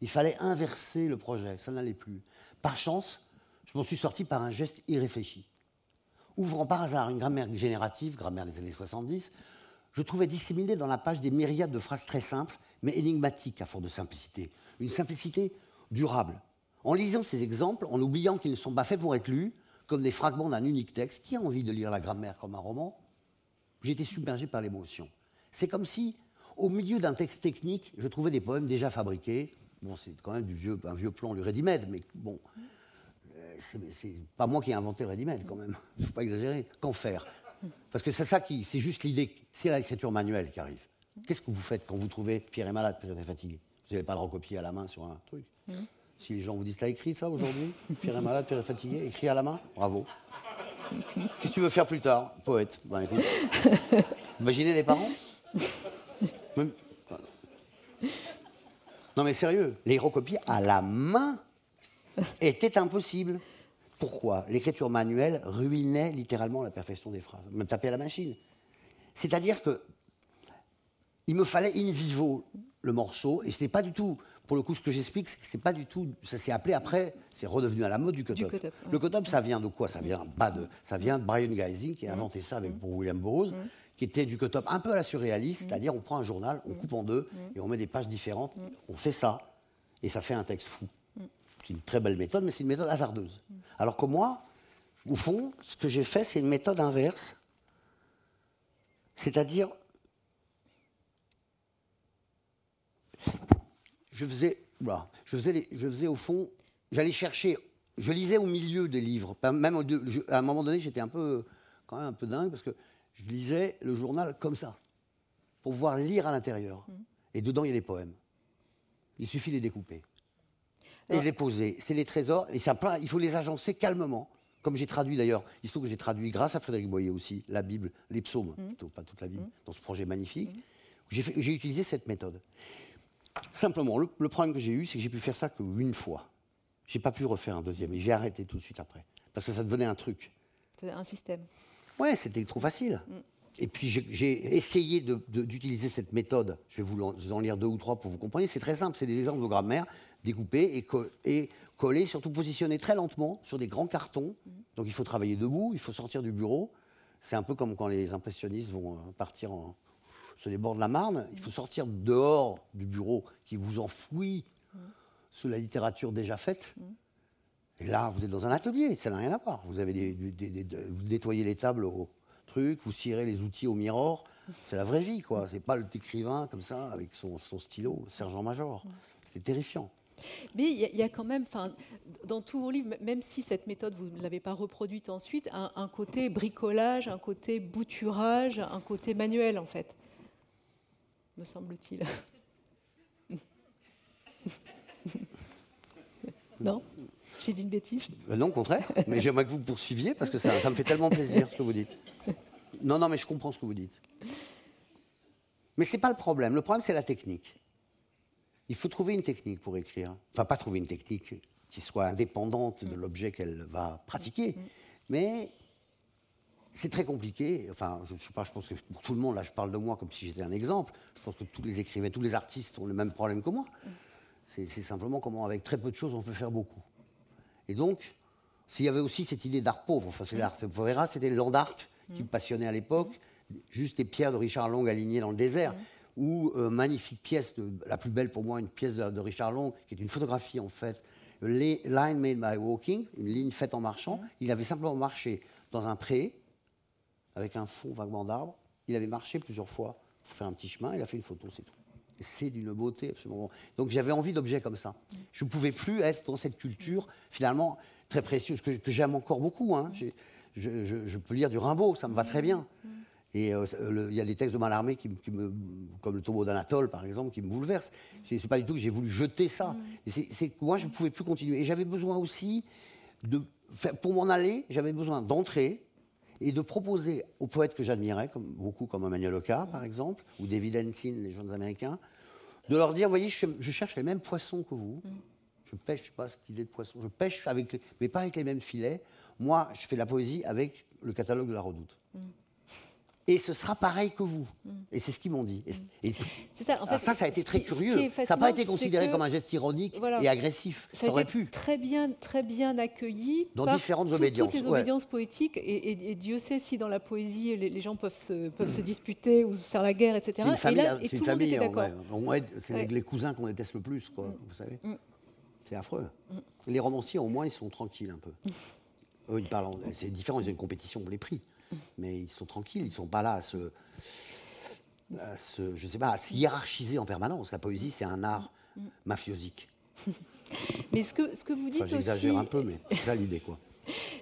Il fallait inverser le projet, ça n'allait plus. Par chance, je m'en suis sorti par un geste irréfléchi ouvrant par hasard une grammaire générative, grammaire des années 70, je trouvais disséminé dans la page des myriades de phrases très simples, mais énigmatiques à force de simplicité. Une simplicité durable. En lisant ces exemples, en oubliant qu'ils ne sont pas faits pour être lus, comme des fragments d'un unique texte, qui a envie de lire la grammaire comme un roman? Été submergé par l'émotion. C'est comme si, au milieu d'un texte technique, je trouvais des poèmes déjà fabriqués. Bon, c'est quand même du vieux, un vieux plan, le ready mais bon, c'est pas moi qui ai inventé le ready-made quand même. Il ne faut pas exagérer. Qu'en faire? Parce que c'est ça qui, c'est juste l'idée, c'est l'écriture manuelle qui arrive. Qu'est-ce que vous faites quand vous trouvez Pierre est malade, Pierre est fatigué? Vous n'allez pas le recopier à la main sur un truc. Si les gens vous disent, t'as écrit ça aujourd'hui? Pierre est malade, Pierre est fatigué, écrit à la main? Bravo. Qu'est-ce que tu veux faire plus tard Poète? Ben, Imaginez les parents? Non mais sérieux, les recopier à la main était impossible. Pourquoi? L'écriture manuelle ruinait littéralement la perfection des phrases, me taper à la machine. C'est-à-dire que il me fallait in vivo le morceau, et ce n'est pas du tout, pour le coup, ce que j'explique, c'est pas du tout, ça s'est appelé après, c'est redevenu à la mode du cut-up. Le cut-up, ça vient de quoi? Ça vient pas de, ça vient de Brian Geising qui a inventé ça avec pour William Burroughs, qui était du cut-up un peu à la surréaliste, c'est-à-dire on prend un journal, on coupe en deux et on met des pages différentes, on fait ça et ça fait un texte fou. C'est une très belle méthode, mais c'est une méthode hasardeuse. Alors que moi, au fond, ce que j'ai fait, c'est une méthode inverse. C'est-à-dire, je faisais, voilà, je faisais, je faisais au fond, j'allais chercher, je lisais au milieu des livres. Même à un moment donné, j'étais un peu, quand même un peu dingue parce que je lisais le journal comme ça, pour pouvoir lire à l'intérieur. Mmh. Et dedans, il y a des poèmes. Il suffit de les découper et les poser. C'est les trésors, et ça, il faut les agencer calmement. Comme j'ai traduit d'ailleurs, il se trouve que j'ai traduit, grâce à Frédéric Boyer aussi, la Bible, les psaumes, mmh. plutôt, pas toute la Bible, mmh. dans ce projet magnifique. Mmh. J'ai utilisé cette méthode. Simplement, le, problème que j'ai eu, c'est que j'ai pu faire ça qu'une fois. J'ai pas pu refaire un deuxième, et j'ai arrêté tout de suite après. Parce que ça devenait un truc. C'est un système. Ouais, c'était trop facile. Et puis j'ai essayé d'utiliser cette méthode. Je vais vous en, lire deux ou trois pour vous comprendre. C'est très simple, c'est des exemples de grammaire découpés et, et collés, surtout positionnés très lentement sur des grands cartons Donc il faut travailler debout, il faut sortir du bureau. C'est un peu comme quand les impressionnistes vont euh, partir en, sur les bords de la Marne. Il faut sortir dehors du bureau qui vous enfouit sous la littérature déjà faite. Et là, vous êtes dans un atelier, ça n'a rien à voir. Vous, avez des, vous nettoyez les tables au truc, vous cirez les outils au mirror. C'est la vraie vie, quoi. C'est pas l'écrivain comme ça, avec son, stylo, sergent-major. C'est terrifiant. Mais il y, a- quand même, dans tous vos livres, même si cette méthode, vous ne l'avez pas reproduite ensuite, un côté bricolage, un côté bouturage, un côté manuel, en fait, me semble-t-il. non J'ai dit une bêtise Euh, non, au contraire. Mais j'aimerais que vous poursuiviez parce que ça, ça me fait tellement plaisir ce que vous dites. Non, non, mais je comprends ce que vous dites. Mais ce n'est pas le problème. Le problème, c'est la technique. Il faut trouver une technique pour écrire. Enfin, pas trouver une technique qui soit indépendante de l'objet qu'elle va pratiquer. Mais c'est très compliqué. Enfin, je ne sais pas, je pense que pour tout le monde, là, je parle de moi comme si j'étais un exemple. Je pense que tous les écrivains, tous les artistes ont le même problème que moi. C'est simplement comment, avec très peu de choses, on peut faire beaucoup. Et donc, s'il y avait aussi cette idée d'art pauvre, enfin, c'est l'art povera, c'était le land art qui me passionnait à l'époque, juste des pierres de Richard Long alignées dans le désert, ou euh, magnifique pièce, de- la plus belle pour moi, une pièce de, de Richard Long, qui est une photographie en fait, Line Made by Walking, une ligne faite en marchant. Il avait simplement marché dans un pré, avec un fond vaguement d'arbres. Il avait marché plusieurs fois pour faire un petit chemin, il a fait une photo, c'est tout. C'est d'une beauté absolument. Donc j'avais envie d'objets comme ça. Je ne pouvais plus être dans cette culture finalement très précieuse que, j'aime encore beaucoup. hein. Je, peux lire du Rimbaud, ça me va très bien. Et euh, il y a des textes de Mallarmé qui, me- comme le tombeau d'Anatole par exemple, qui me bouleversent. C'est c'est pas du tout que j'ai voulu jeter ça. Moi je ne pouvais plus continuer. Et j'avais besoin aussi de, pour m'en aller, j'avais besoin d'entrer et de proposer aux poètes que j'admirais, comme, beaucoup comme Emmanuel Oka, par exemple, ou David Ensign, les jeunes américains, de leur dire, voyez, je, je cherche les mêmes poissons que vous. Je pêche, je sais pas, cette idée de poisson. Je pêche, avec les- mais pas avec les mêmes filets. Moi, je fais de la poésie avec le catalogue de la Redoute. Et ce sera pareil que vous. Et c'est ce qu'ils m'ont dit. Et, et- C'est ça, en alors fait, ça, ça a été très qui- curieux. Ça n'a pas été considéré que- comme un geste ironique Voilà. et agressif. Ça, aurait pu. très bien, très bien accueilli Dans par différentes tout- obédiences, toutes les ouais. obédiences poétiques. Et, et- et Dieu sait si dans la poésie, les, les gens peuvent se, peuvent se disputer ou se faire la guerre, etc. C'est une famille, et là, hein, et c'est tout une famille, hein, ouais. C'est les- Ouais. les cousins qu'on déteste le plus, quoi, vous savez. C'est affreux. Les romanciers, au moins, ils sont tranquilles un peu. Eux, ils parlent, en- c'est différent, ils ont une compétition pour les prix. Mais ils sont tranquilles, ils ne sont pas là à se, à se- je sais pas, à se hiérarchiser en permanence. La poésie, c'est un art mafiosique. Mais ce que, ce que vous dites Enfin, j'exagère aussi, un peu, mais c'est ça l'idée, quoi.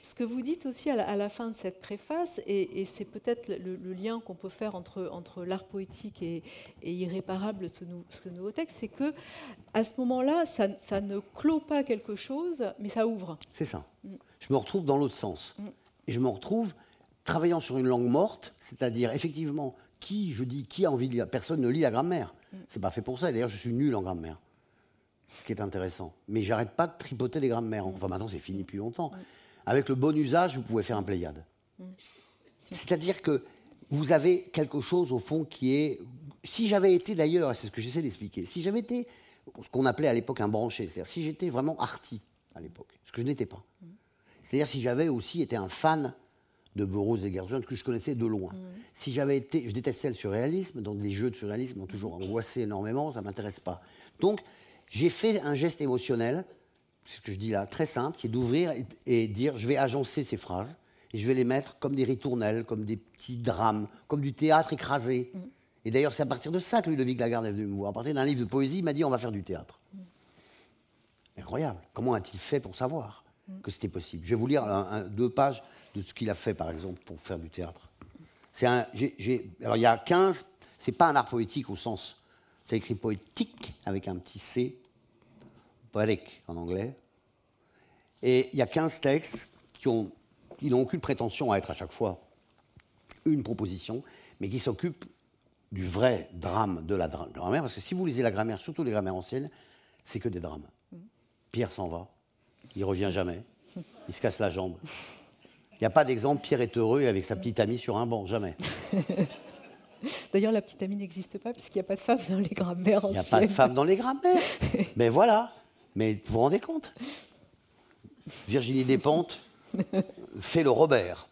Ce que vous dites aussi à la, à la fin de cette préface, et, et c'est peut-être le, le lien qu'on peut faire entre, entre l'art poétique et, et irréparable, ce, nou- ce nouveau texte, c'est que à ce moment-là, ça, ça ne clôt pas quelque chose, mais ça ouvre. C'est ça. Je me retrouve dans l'autre sens. Et je me retrouve travaillant sur une langue morte, c'est-à-dire effectivement, qui, je dis, qui a envie de lire? Personne ne lit la grammaire. C'est pas fait pour ça. D'ailleurs, je suis nul en grammaire. Ce qui est intéressant. Mais j'arrête pas de tripoter les grammaires. Enfin, maintenant, c'est fini depuis longtemps. Avec le bon usage, vous pouvez faire un Pléiade. C'est-à-dire que vous avez quelque chose, au fond, qui est. Si j'avais été d'ailleurs, et c'est ce que j'essaie d'expliquer, si j'avais été ce qu'on appelait à l'époque un branché, c'est-à-dire si j'étais vraiment arty à l'époque, ce que je n'étais pas. C'est-à-dire si j'avais aussi été un fan de Burroughs et Gershwin, que je connaissais de loin. Si j'avais été, je détestais le surréalisme, donc les jeux de surréalisme m'ont toujours angoissé énormément, ça ne m'intéresse pas. Donc j'ai fait un geste émotionnel, c'est ce que je dis là, très simple, qui est d'ouvrir et, et dire je vais agencer ces phrases et je vais les mettre comme des ritournelles, comme des petits drames, comme du théâtre écrasé. Et d'ailleurs, c'est à partir de ça que Ludovic Lagarde est venu me voir. À partir d'un livre de poésie, il m'a dit on va faire du théâtre. Incroyable. Comment a-t-il fait pour savoir? Que c'était possible Je vais vous lire un- un- deux pages de ce qu'il a fait, par exemple, pour faire du théâtre. C'est un, alors, il y a 15. C'est pas un art poétique au sens. C'est écrit poétique avec un petit C, poetic en anglais. Et il y a 15 textes qui ont- qui n'ont aucune prétention à être à chaque fois une proposition, mais qui s'occupent du vrai drame de la dra- grammaire. Parce que si vous lisez la grammaire, surtout les grammaires anciennes, c'est que des drames. Pierre s'en va, il revient jamais, il se casse la jambe. Il n'y a pas d'exemple, Pierre est heureux avec sa petite amie sur un banc, jamais. D'ailleurs, la petite amie n'existe pas puisqu'il n'y a pas de femme dans les grammaires Il n'y a pas de femme dans les grammaires. Mais voilà. Mais vous vous rendez compte? Virginie Despentes, Fais le Robert.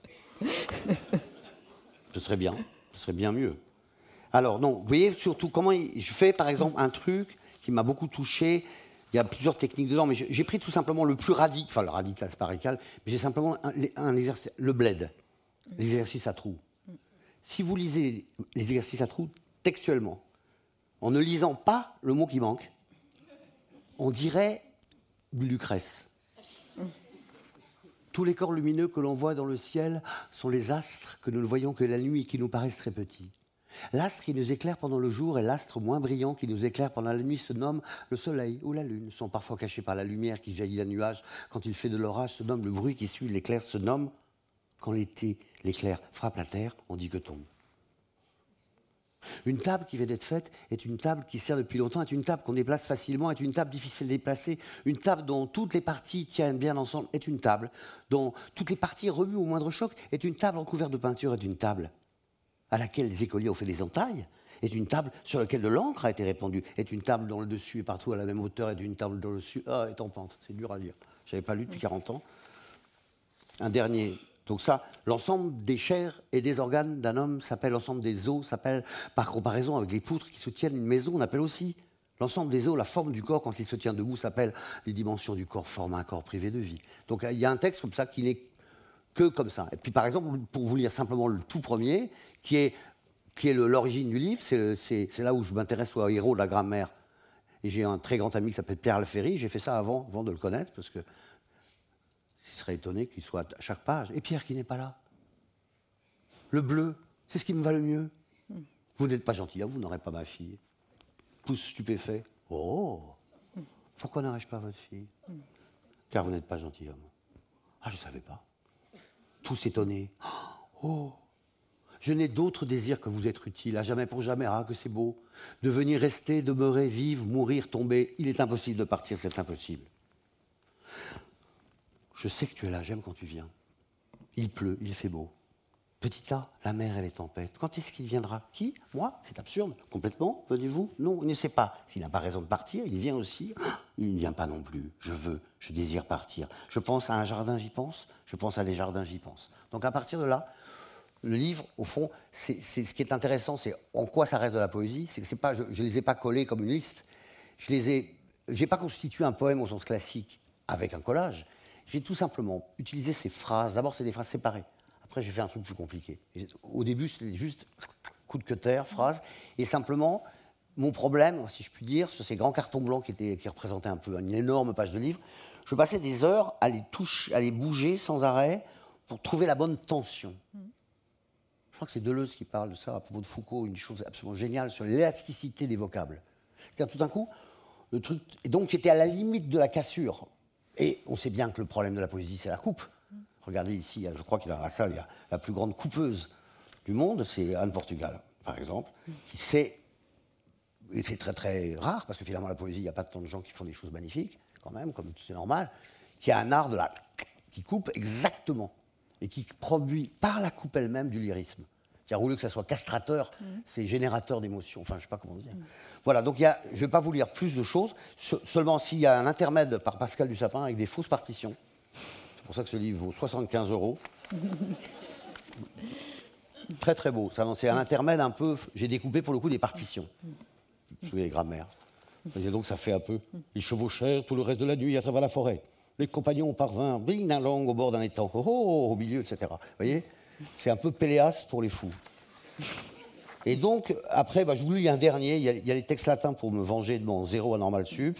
ce serait bien, ce serait bien mieux. Alors, non, vous voyez surtout comment je fais, par exemple, un truc qui m'a beaucoup touché. Il y a plusieurs techniques dedans, mais j'ai pris tout simplement le plus radical, enfin le radical, radical, mais j'ai simplement un, exercice, le bled, l'exercice à trous. Si vous lisez les exercices à trous textuellement, en ne lisant pas le mot qui manque, on dirait Lucrèce. Tous les corps lumineux que l'on voit dans le ciel sont les astres que nous ne voyons que la nuit et qui nous paraissent très petits. L'astre qui nous éclaire pendant le jour et l'astre moins brillant qui nous éclaire pendant la nuit se nomme le soleil ou la lune, sont parfois cachés par la lumière qui jaillit d'un nuage. Quand il fait de l'orage, se nomme le bruit qui suit l'éclair, se nomme, quand l'été, l'éclair frappe la terre, on dit que tombe. Une table qui vient d'être faite est une table qui sert depuis longtemps, est une table qu'on déplace facilement, est une table difficile à déplacer, une table dont toutes les parties tiennent bien ensemble est une table, dont toutes les parties remuent au moindre choc est une table recouverte de peinture est une table à laquelle les écoliers ont fait des entailles est une table sur laquelle de l'encre a été répandue, est une table dont le dessus est partout à la même hauteur, est une table dont le dessus ah, est en pente. C'est dur à lire. Je n'avais pas lu depuis 40 ans. Un dernier donc ça, l'ensemble des chairs et des organes d'un homme s'appelle l'ensemble des os, s'appelle par comparaison avec les poutres qui soutiennent une maison, on appelle aussi l'ensemble des os, la forme du corps quand il se tient debout s'appelle les dimensions du corps forment un corps privé de vie. Donc il y a un texte comme ça qui n'est que comme ça. Et puis par exemple, pour vous lire simplement le tout premier, qui est, qui est l'origine du livre, c'est là où je m'intéresse au héros de la grammaire. Et j'ai un très grand ami qui s'appelle Pierre Alféry, j'ai fait ça avant, avant de le connaître, parce que il serait étonné qu'il soit à chaque page. Et Pierre qui n'est pas là. Le bleu, c'est ce qui me va le mieux. Vous n'êtes pas gentil, vous n'aurez pas ma fille. Pouce stupéfait. Oh Pourquoi n'aurais-je pas votre fille? Car vous n'êtes pas gentilhomme. Ah, je ne savais pas. Tous étonnés. Oh Je n'ai d'autre désir que vous être utile, à jamais pour jamais. Ah, que c'est beau. De venir rester, demeurer, vivre, mourir, tomber. Il est impossible de partir, c'est impossible. Je sais que tu es là, j'aime quand tu viens. Il pleut, il fait beau. Petit A, la mer et les tempêtes. Quand est-ce qu'il viendra Qui Moi C'est absurde. Complètement Venez-vous Non, il ne sait pas. S'il n'a pas raison de partir, il vient aussi. Il ne vient pas non plus. Je veux, je désire partir. Je pense à un jardin, j'y pense. Je pense à des jardins, j'y pense. Donc à partir de là, le livre, au fond, c'est ce qui est intéressant, c'est en quoi ça reste de la poésie. C'est que je ne les ai pas collés comme une liste. Je les ai, j'ai pas constitué un poème au sens classique avec un collage. J'ai tout simplement utilisé ces phrases. D'abord, c'est des phrases séparées. Après, j'ai fait un truc plus compliqué. Au début, c'était juste coup de cutter, phrase. Et simplement, mon problème, si je puis dire, sur ces grands cartons blancs qui, étaient, qui représentaient un peu une énorme page de livre, je passais des heures à les toucher, à les bouger sans arrêt pour trouver la bonne tension. Je crois que c'est Deleuze qui parle de ça à propos de Foucault, une chose absolument géniale sur l'élasticité des vocables. C'est-à-dire tout d'un coup, le truc. Et donc j'étais à la limite de la cassure. Et on sait bien que le problème de la poésie, c'est la coupe. Regardez ici, je crois qu'il y a la salle, il y a la plus grande coupeuse du monde, c'est Anne Portugal, par exemple, qui sait, et c'est très très rare, parce que finalement la poésie, il n'y a pas tant de gens qui font des choses magnifiques, quand même, comme c'est normal, qui a un art de la qui coupe exactement, et qui produit par la coupe elle-même du lyrisme. C'est-à-dire, au lieu que ça soit castrateur, mm. c'est générateur d'émotions. Enfin, je ne sais pas comment dire. Voilà, donc je ne vais pas vous lire plus de choses, seulement s'il y a un intermède par Pascal Dussapin avec des fausses partitions. C'est pour ça que ce livre vaut 75 euros. très très beau. C'est un intermède un peu. J'ai découpé pour le coup des partitions. Sous les grammaires. Donc ça fait un peu. Ils chevauchèrent tout le reste de la nuit à travers la forêt. Les compagnons parvinrent, bing, d'un langue au bord d'un étang, oh, oh, au milieu, etc. Vous voyez C'est un peu Péléas pour les fous. Et donc, après, bah, je vous lis un dernier. Il y, a, les textes latins pour me venger de mon zéro à normal sup.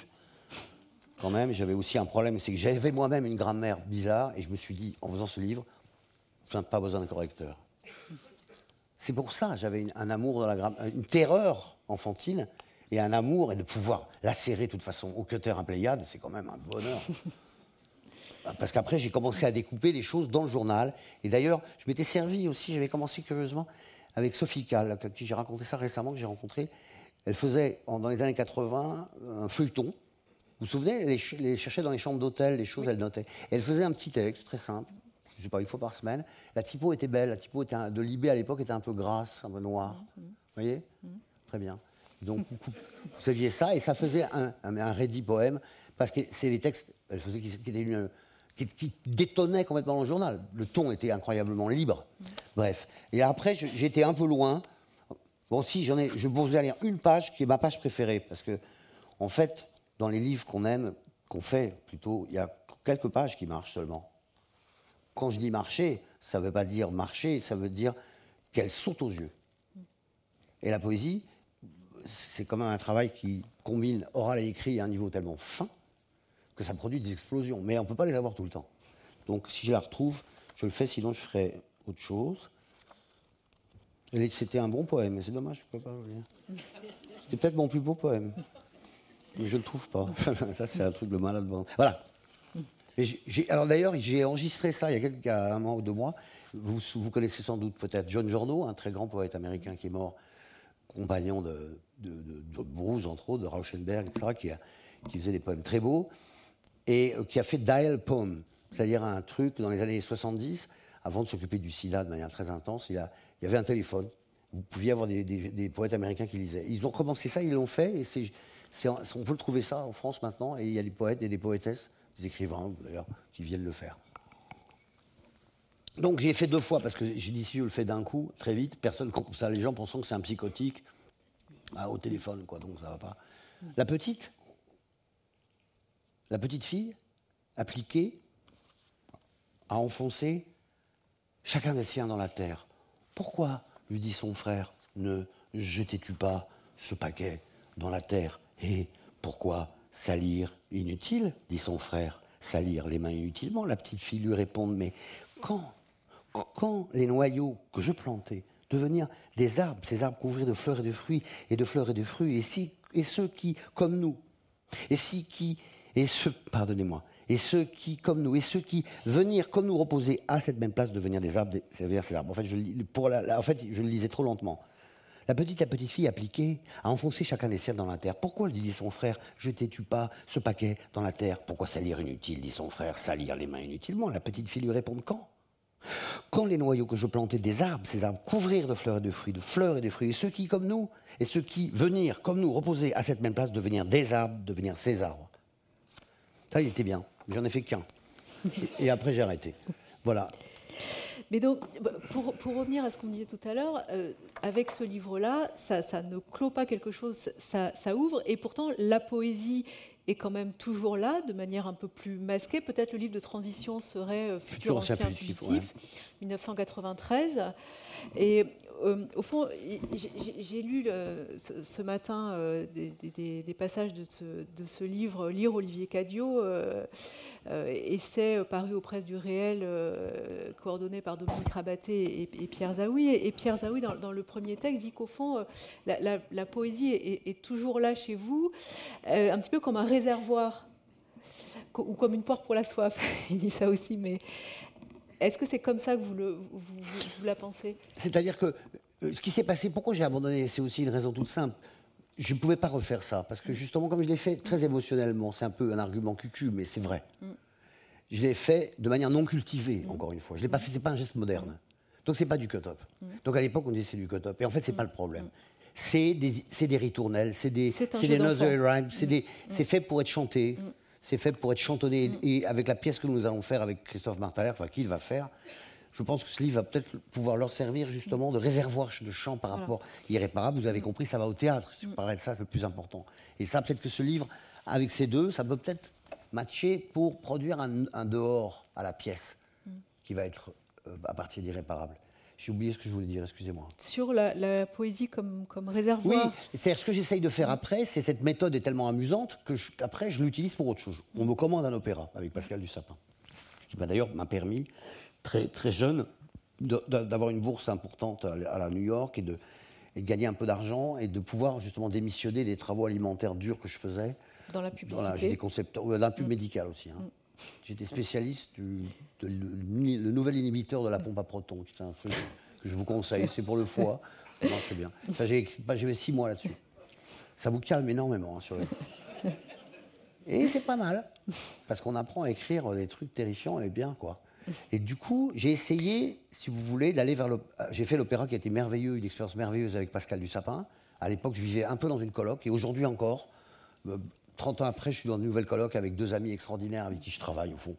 Quand même, j'avais aussi un problème, c'est que j'avais moi-même une grammaire bizarre, et je me suis dit, en faisant ce livre, je n'ai pas besoin d'un correcteur. C'est pour ça j'avais un amour dans la grammaire, une terreur enfantine, et un amour, et de pouvoir la serrer de toute façon au cutter un Pléiade, c'est quand même un bonheur. Parce qu'après, j'ai commencé à découper des choses dans le journal. Et d'ailleurs, je m'étais servi aussi, j'avais commencé curieusement avec Sophie Kahl, qui j'ai raconté ça récemment, que j'ai rencontré. Elle faisait, dans les années 80, un feuilleton. Vous vous souvenez Elle les cherchait dans les chambres d'hôtel, les choses, elle notait. elle faisait un petit texte très simple, je ne sais pas, une fois par semaine. La typo était belle, la typo était de Libé à l'époque était un peu grasse, un peu noire. Vous voyez? Très bien. Donc, vous saviez ça, et ça faisait un, un, un poème, parce que c'est les textes, elle faisait qui, étaient qui, détonnait complètement dans le journal. Le ton était incroyablement libre. Bref. Et après, j'étais un peu loin. Bon, si, j'en ai, je vous lire une page qui est ma page préférée, parce que, en fait, dans les livres qu'on aime, qu'on fait plutôt, il y a quelques pages qui marchent seulement. Quand je dis marcher, ça ne veut pas dire marcher, ça veut dire qu'elle saute aux yeux. Et la poésie, c'est quand même un travail qui combine oral et écrit à un niveau tellement fin que ça produit des explosions. Mais on ne peut pas les avoir tout le temps. Donc si je la retrouve, je le fais, sinon je ferai autre chose. C'était un bon poème, mais c'est dommage, je ne peux pas le lire. C'était peut-être mon plus beau poème. Mais je ne le trouve pas. ça, c'est un truc de malade. Voilà. alors d'ailleurs, j'ai enregistré ça il y a, quelques, un mois ou deux mois. Vous, connaissez sans doute peut-être John Giorno, un très grand poète américain qui est mort, compagnon de, de, de, entre autres, de Rauschenberg, etc., qui, qui faisait des poèmes très beaux et euh, qui a fait Dial Poem, c'est-à-dire un truc dans les années 70, avant de s'occuper du sida de manière très intense, il, y avait un téléphone. Vous pouviez avoir des, poètes américains qui lisaient. Ils ont commencé ça, ils l'ont fait, et c'est, on peut le trouver ça en France maintenant, et il y a des poètes et des poétesses, des écrivains d'ailleurs, qui viennent le faire. Donc j'ai fait deux fois, parce que j'ai dit si je le fais d'un coup, très vite, personne ça, les gens pensent que c'est un psychotique ah, au téléphone, quoi, donc ça va pas. La petite, la petite fille, appliquée, a enfoncé chacun des siens dans la terre. Pourquoi, lui dit son frère, ne jetais-tu pas ce paquet dans la terre? Et pourquoi salir inutile dit son frère. Salir les mains inutilement. La petite fille lui répond Mais quand, quand les noyaux que je plantais devenir des arbres, ces arbres couverts de fleurs et de fruits, et de fleurs et de fruits, et, si, et ceux qui, comme nous, et si qui et ceux, pardonnez-moi, et ceux qui, comme nous, et ceux qui, venir comme nous reposer à cette même place, devenir des arbres, des, ces arbres. En fait, je, en fait, je le lisais trop lentement. La petite la petite fille appliquée a enfoncé chacun des cerfs dans la terre. Pourquoi, lui dit son frère, jetez-tu pas ce paquet dans la terre? Pourquoi salir inutile dit son frère, salir les mains inutilement? La petite fille lui répond quand? Quand les noyaux que je plantais des arbres, ces arbres couvrir de fleurs et de fruits, de fleurs et de fruits, et ceux qui, comme nous, et ceux qui, venir comme nous, reposer à cette même place, devenir des arbres, devenir ces arbres. Ça, il était bien. J'en ai fait qu'un. Et après, j'ai arrêté. Voilà. Mais donc, pour, revenir à ce qu'on disait tout à l'heure, euh, avec ce livre-là, ça, ne clôt pas quelque chose, ça, ouvre. Et pourtant, la poésie est quand même toujours là, de manière un peu plus masquée. Peut-être le livre de transition serait euh, Futur, ancien, fugitif, 1993. Et euh, au fond, j'ai lu ce, matin euh, des, passages de ce, livre, Lire Olivier Cadio, euh, essai paru aux presses du réel, coordonné par Dominique Rabaté et, Pierre Zaoui. Et, Pierre Zaoui, dans, le premier texte, dit qu'au fond, la, poésie est, toujours là chez vous, un petit peu comme un réservoir ou comme une porte pour la soif. Il dit ça aussi, mais est-ce que c'est comme ça que vous, le, vous, la pensez? C'est-à-dire que euh, ce qui s'est passé, pourquoi j'ai abandonné, c'est aussi une raison toute simple. Je ne pouvais pas refaire ça, parce que justement, comme je l'ai fait très émotionnellement, c'est un peu un argument cucu, mais c'est vrai. Mm. Je l'ai fait de manière non cultivée, mm. encore une fois. Je l'ai pas fait, c'est pas un geste moderne. Donc c'est pas du cut-up. Mm. Donc à l'époque, on disait c'est du cut-up. Et en fait, c'est pas le problème. C'est des, des, ritournelles, c'est des, des nursery rhymes, c'est fait pour être chanté c'est fait pour être chantonné. Mm. Et avec la pièce que nous allons faire avec Christophe Martaler, enfin qu'il va faire, je pense que ce livre va peut-être pouvoir leur servir justement de réservoir de chant par rapport irréparable. Vous avez mm. compris, ça va au théâtre. Je mm. parlais de ça, c'est le plus important. Et ça, peut-être que ce livre, avec ces deux, ça peut peut-être matcher pour produire un, dehors à la pièce qui va être euh, à partir d'irréparable. J'ai oublié ce que je voulais dire, excusez-moi. Sur la, poésie comme, comme réservoir Oui, c'est ce que j'essaye de faire après, c'est cette méthode est tellement amusante que après je l'utilise pour autre chose. On me commande un opéra avec Pascal Dussapin, ce qui d'ailleurs m'a permis, très, très jeune, d'avoir une bourse importante à, la New York et de, gagner un peu d'argent et de pouvoir justement démissionner des travaux alimentaires durs que je faisais. Dans la publicité des dans la pub mm. médicale aussi. Hein. Mm. J'étais spécialiste du le, nouvel inhibiteur de la pompe à protons, qui est un truc que je vous conseille. C'est pour le foie. Ça marche bien. j'ai bah, j'ai six mois là-dessus. Ça vous calme énormément hein, sur le... Et c'est pas mal, parce qu'on apprend à écrire des trucs terrifiants et bien, quoi. Et du coup, j'ai essayé, si vous voulez, d'aller vers le. J'ai fait l'opéra qui a été merveilleux, une expérience merveilleuse avec Pascal Dussapin. À l'époque, je vivais un peu dans une coloc, et aujourd'hui encore, 30 euh, ans après, je suis dans une nouvelle coloc avec deux amis extraordinaires avec qui je travaille, au fond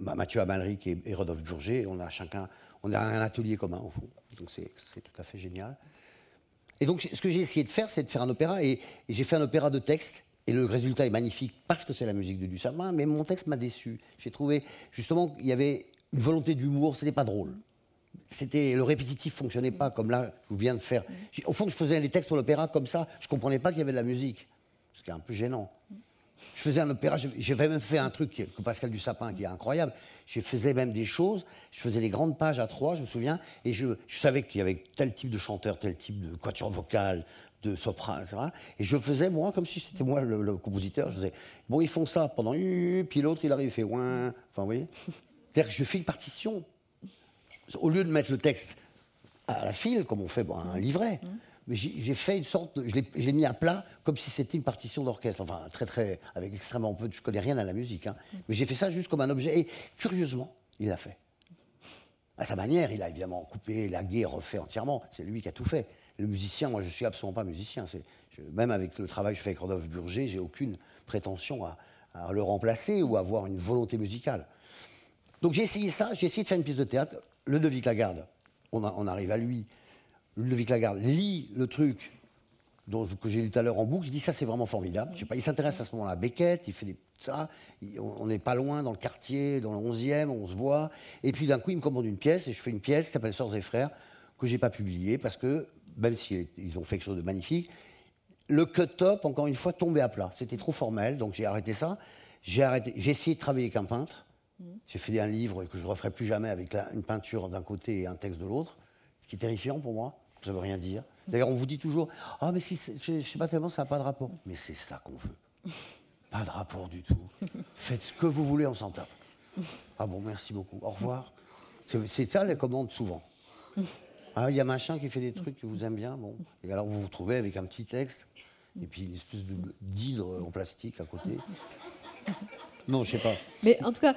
Mathieu Amalric et, Rodolphe Burger, on a chacun, on a un atelier commun au fond. Donc c'est tout à fait génial. Et donc ce que j'ai essayé de faire, c'est de faire un opéra, et, j'ai fait un opéra de texte, et le résultat est magnifique parce que c'est la musique de Dussama, mais mon texte m'a déçu. J'ai trouvé justement qu'il y avait une volonté d'humour, c'était pas drôle. C'était le répétitif fonctionnait pas comme là je viens de faire. Au fond, je faisais des textes pour l'opéra comme ça, je comprenais pas qu'il y avait de la musique, ce qui est un peu gênant. Je faisais un opéra, j'ai même fait un truc que Pascal Dussapin qui est incroyable. Je faisais même des choses, je faisais des grandes pages à trois, je me souviens, et je, savais qu'il y avait tel type de chanteur, tel type de quatuor vocal, de soprano, etc. Et je faisais, moi, comme si c'était moi le, compositeur, je faisais, bon, ils font ça pendant, puis l'autre, il arrive, il fait, ouin. Enfin, vous voyez C'est-à-dire que je fais une partition. Au lieu de mettre le texte à la file, comme on fait un livret, mais j'ai fait une sorte, de, je l'ai mis à plat comme si c'était une partition d'orchestre, enfin très très, avec extrêmement peu, je connais rien à la musique, hein. mais j'ai fait ça juste comme un objet, et curieusement, il l'a fait. À sa manière, il a évidemment coupé, lagué, refait entièrement, c'est lui qui a tout fait. Le musicien, moi je suis absolument pas musicien, même avec le travail que je fais avec Rodolphe Burger, j'ai aucune prétention à, le remplacer ou à avoir une volonté musicale. Donc j'ai essayé ça, j'ai essayé de faire une pièce de théâtre, le Devic Lagarde, on, on arrive à lui, Ludovic Lagarde lit le truc dont, que j'ai lu tout à l'heure en boucle, il dit ça c'est vraiment formidable. Je sais pas, il s'intéresse à ce moment-là à Beckett, il fait des, ça, on n'est pas loin dans le quartier, dans le 11e, on se voit. Et puis d'un coup il me commande une pièce et je fais une pièce qui s'appelle Sœurs et Frères que j'ai pas publiée parce que même s'ils ont fait quelque chose de magnifique, le cut-up encore une fois tombait à plat. C'était trop formel, donc j'ai arrêté ça. J'ai arrêté, j'ai essayé de travailler avec un peintre. J'ai fait un livre que je ne referai plus jamais avec une peinture d'un côté et un texte de l'autre, ce qui est terrifiant pour moi. Ça ne veut rien dire. D'ailleurs, on vous dit toujours Ah, mais si, je ne sais pas tellement, ça n'a pas de rapport. Mais c'est ça qu'on veut. Pas de rapport du tout. Faites ce que vous voulez, on s'en tape. Ah bon, merci beaucoup. Au revoir. C'est ça les commandes souvent. Ah, il y a machin qui fait des trucs que vous aimez bien. Et alors vous vous retrouvez avec un petit texte et puis une espèce d'hydre en plastique à côté. Non, je sais pas. Mais en tout cas,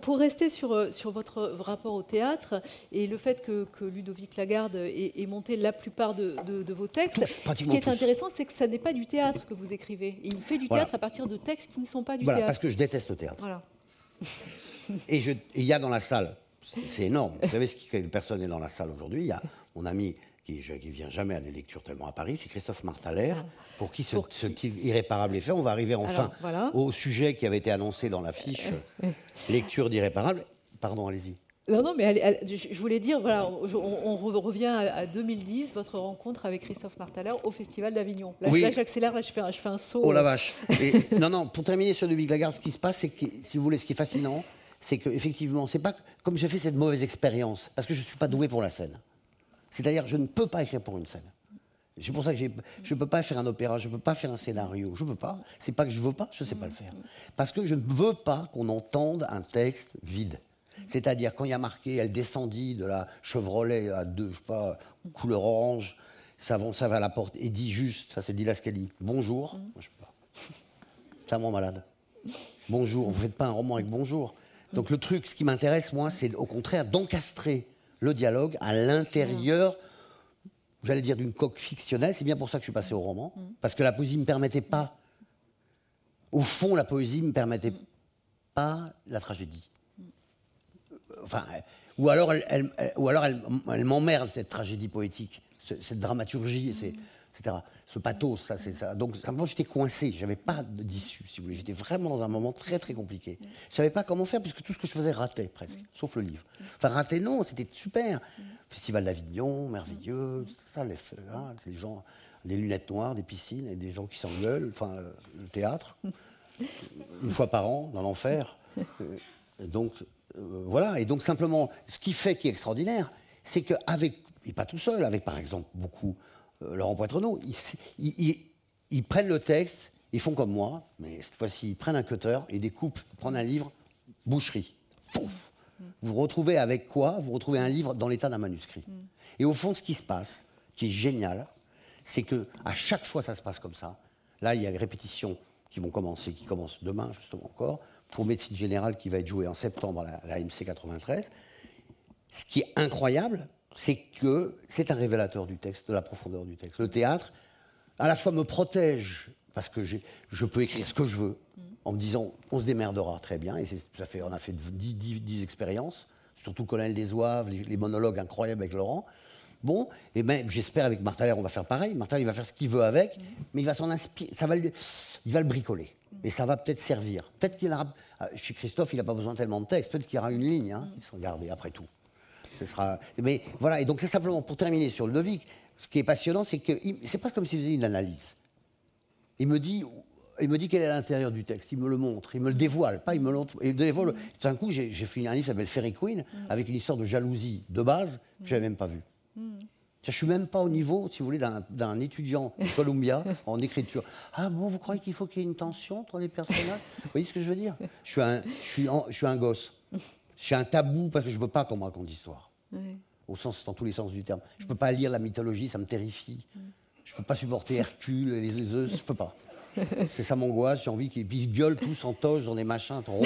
pour, rester sur, euh, sur votre rapport au théâtre et le fait que, Ludovic Lagarde ait, monté la plupart de, vos textes, ce qui est intéressant, c'est que ça n'est pas du théâtre que vous écrivez. il fait du théâtre à partir de textes qui ne sont pas du voilà, théâtre. Parce que je déteste le théâtre. Voilà. et il y a dans la salle, c'est énorme. Vous savez ce qui personne est dans la salle aujourd'hui? Il y a mon ami qui ne vient jamais à des lectures tellement à Paris, c'est Christophe Martaler, ah. pour qui ce, irréparable est fait. On va arriver enfin au sujet qui avait été annoncé dans l'affiche, lecture d'irréparable. Pardon, allez-y. Non, non, mais je voulais dire, voilà, on, revient à 2010, votre rencontre avec Christophe Martaler au Festival d'Avignon. Là, oui. là j'accélère, je, fais un, je fais un saut. Oh la vache Non, non, pour terminer sur Ludovic Lagarde, ce qui se passe, c'est que, si vous voulez, ce qui est fascinant, c'est qu'effectivement, c'est pas comme j'ai fait cette mauvaise expérience, parce que je ne suis pas doué pour la scène. C'est-à-dire, je ne peux pas écrire pour une scène. C'est pour ça que je ne peux pas faire un opéra, je ne peux pas faire un scénario, je ne peux pas. C'est pas que je ne veux pas, je ne sais pas le faire. Parce que je ne veux pas qu'on entende un texte vide. C'est-à-dire, quand il y a marqué Elle descendit de la Chevrolet à deux, je sais pas, couleur orange, ça va, ça va à la porte et dit juste, ça c'est dit bonjour. Moi, je peux pas. Tellement malade. Bonjour, vous ne faites pas un roman avec bonjour. Donc le truc, ce qui m'intéresse, moi, c'est au contraire d'encastrer le dialogue à l'intérieur, j'allais dire, d'une coque fictionnelle. C'est bien pour ça que je suis passé au roman, parce que la poésie ne me permettait pas. Au fond, la poésie ne me permettait pas la tragédie. Enfin, ou alors elle, ou alors elle, m'emmerde, cette tragédie poétique, cette dramaturgie, etc ce pathos, ça, c'est ça. Donc, simplement, j'étais coincé, j'avais pas d'issue, si vous voulez. J'étais vraiment dans un moment très, très compliqué. Je savais pas comment faire, puisque tout ce que je faisais ratait presque, sauf le livre. Enfin, ratait, non, c'était super. Festival d'Avignon, merveilleux, ça, les, hein, les gens, des lunettes noires, des piscines, et des gens qui s'engueulent, enfin, le théâtre, une fois par an, dans l'enfer. Donc, euh, voilà. Et donc, simplement, ce qui fait qui est extraordinaire, c'est qu'avec, et pas tout seul, avec par exemple beaucoup euh, Laurent Poitrenaud, ils, prennent le texte, ils font comme moi, mais cette fois-ci, ils prennent un cutter, ils découpent, ils prennent un livre, boucherie. Vous vous retrouvez avec quoi? Vous retrouvez un livre dans l'état d'un manuscrit. Et au fond, ce qui se passe, qui est génial, c'est que à chaque fois, ça se passe comme ça. Là, il y a les répétitions qui vont commencer, qui commencent demain, justement encore, pour Médecine Générale, qui va être jouée en septembre à la, MC 93. Ce qui est incroyable, c'est que c'est un révélateur du texte, de la profondeur du texte. Le théâtre, à la fois me protège, parce que je peux écrire ce que je veux, en me disant on se démerdera très bien. Et ça fait, on a fait 10, expériences, surtout colonel des Oeuvres, les, monologues incroyables avec Laurent. Bon, et ben, j'espère avec Martha on va faire pareil. Martha il va faire ce qu'il veut avec, mais il va s'en inspirer, ça va il va le bricoler. Et ça va peut-être servir. Peut-être qu'il aura, euh, chez Christophe, il n'a pas besoin tellement de texte, peut-être qu'il y aura une ligne hein, qui sera gardée après tout. Ce sera, mais voilà, et donc c'est simplement pour terminer sur Ludovic, ce qui est passionnant, c'est que c'est pas comme s'il faisait une analyse. Il me dit, il me dit quel est l'intérieur du texte, il me le montre, il me le dévoile, pas il me le il dévoile. Tout d'un coup, j'ai fait un livre qui s'appelle Fairy Queen, mm. avec une histoire de jalousie de base que je n'avais même pas vue. Mm. Je ne suis même pas au niveau, si vous voulez, d'un étudiant de Columbia en écriture. Ah bon, vous croyez qu'il faut qu'il y ait une tension entre les personnages? Vous voyez ce que je veux dire? Je suis, un, je, suis je suis un gosse. Je suis un tabou parce que je ne veux pas qu'on me raconte d'histoire. Au sens, dans tous les sens du terme. Je ne peux pas lire la mythologie, ça me terrifie. Je ne peux pas supporter Hercule et les œufs, je ne peux pas. C'est ça mon angoisse, j'ai envie qu'ils gueulent tous en toge dans des machins ronds.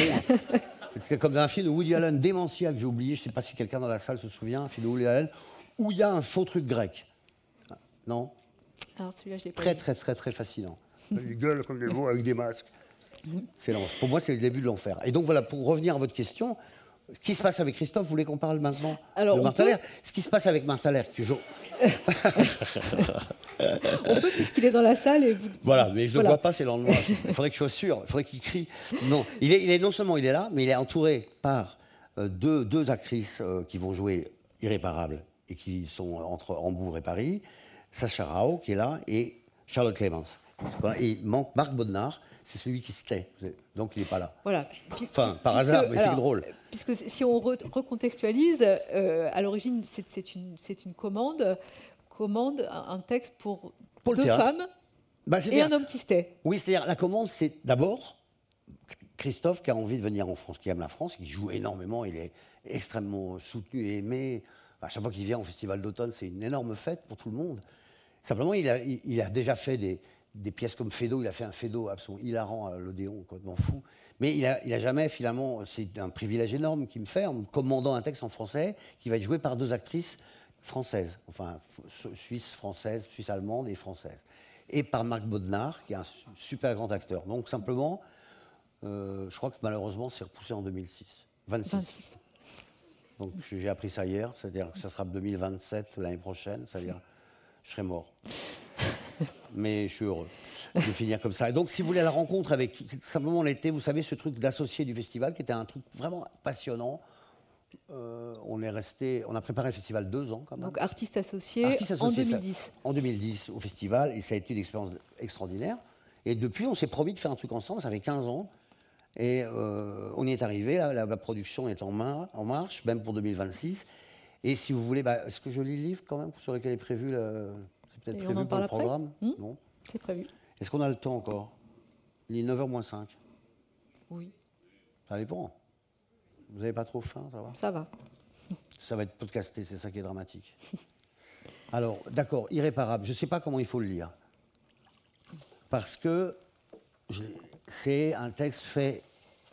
C'est comme dans un film de Woody Allen démentiel que j'ai oublié, je ne sais pas si quelqu'un dans la salle se souvient, un film de Woody Allen, où il y a un faux truc grec. Non? Alors celui-là, je l'ai pas Très, très, très, très fascinant. Ils gueulent comme des veaux avec des masques. C'est Pour moi, c'est le début de l'enfer. Et donc voilà, pour revenir à votre question, ce qui se passe avec Christophe, vous voulez qu'on parle maintenant Alors, de Martha Ce qui se passe avec que je... on peut, puisqu'il est dans la salle. Et vous... Voilà, mais je ne le vois pas, c'est dans le noir. Il faudrait que je sois sûr, il faudrait qu'il crie. Non, il est, il est, non seulement il est là, mais il est entouré par euh, deux, deux, actrices euh, qui vont jouer Irréparable et qui sont entre Hambourg et Paris. Sacha Rao, qui est là, et Charlotte Clémence. Il manque Marc Bodnar, c'est celui qui se tait. Donc il n'est pas là. Voilà. Enfin, par hasard, mais c'est drôle. Puisque si on recontextualise, euh, à l'origine, c'est une, une, commande, commande un texte pour, deux femmes bah, et un homme qui se tait. Oui, c'est-à-dire la commande, c'est d'abord Christophe qui a envie de venir en France, qui aime la France, qui joue énormément, il est extrêmement soutenu et aimé. À chaque fois qu'il vient au Festival d'automne, c'est une énorme fête pour tout le monde. Simplement, il a, il a déjà fait des, des pièces comme Fedo, il a fait un Fedo absolument hilarant à l'Odéon, complètement fou. Mais il n'a il a jamais, finalement, c'est un privilège énorme qui me fait, en me commandant un texte en français, qui va être joué par deux actrices françaises, enfin, suisse, française, suisse-allemande et française. Et par Marc Bodnar, qui est un super grand acteur. Donc, simplement, euh, je crois que malheureusement, c'est repoussé en 2006. 26. Donc, j'ai appris ça hier, c'est-à-dire que ça sera 2027 l'année prochaine, c'est-à-dire je serai mort mais je suis heureux de finir comme ça. Et donc, si vous voulez la rencontre avec simplement l'été, vous savez, ce truc d'associé du festival, qui était un truc vraiment passionnant. Euh, on est resté, on a préparé le festival deux ans quand même. Donc artiste associé, en 2010. en 2010 au festival, et ça a été une expérience extraordinaire. Et depuis, on s'est promis de faire un truc ensemble, ça fait 15 ans. Et euh, on y est arrivé, la, production est en, main, en marche, même pour 2026. Et si vous voulez, bah, est-ce que je lis le livre quand même, sur lequel est prévu le, peut-être prévu pour le programme hmm Non C'est prévu. Est-ce qu'on a le temps encore? Il est 9h moins 5. Oui. Ça dépend. Vous n'avez pas trop faim, ça va? Ça va. Ça va être podcasté, c'est ça qui est dramatique. Alors, d'accord, irréparable. Je ne sais pas comment il faut le lire. Parce que c'est un texte fait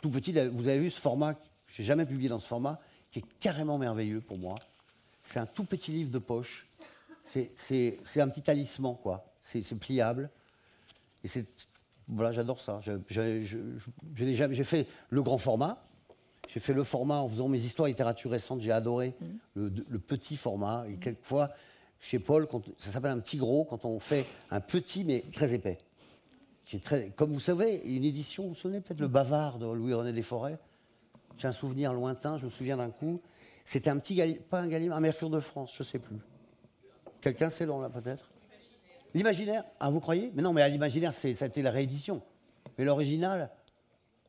tout petit. Vous avez vu ce format, je n'ai jamais publié dans ce format, qui est carrément merveilleux pour moi. C'est un tout petit livre de poche c'est un petit talisman, quoi. C'est pliable. Et c'est. Voilà, j'adore ça. J'ai fait le grand format. J'ai fait le format en faisant mes histoires littérature récentes. J'ai adoré mm. le, petit format. Et quelquefois, chez Paul, ça s'appelle un petit gros quand on fait un petit mais très épais. Très, comme vous savez, une édition, vous vous souvenez peut-être le Bavard de Louis-René Desforêts? J'ai un souvenir lointain, je me souviens d'un coup. C'était un petit, pas un Gallimard, un Mercure de France, je ne sais plus. Quelqu'un sait là peut-être L'imaginaire Ah, vous croyez? Mais non, mais l'imaginaire, ça a été la réédition. Mais l'original,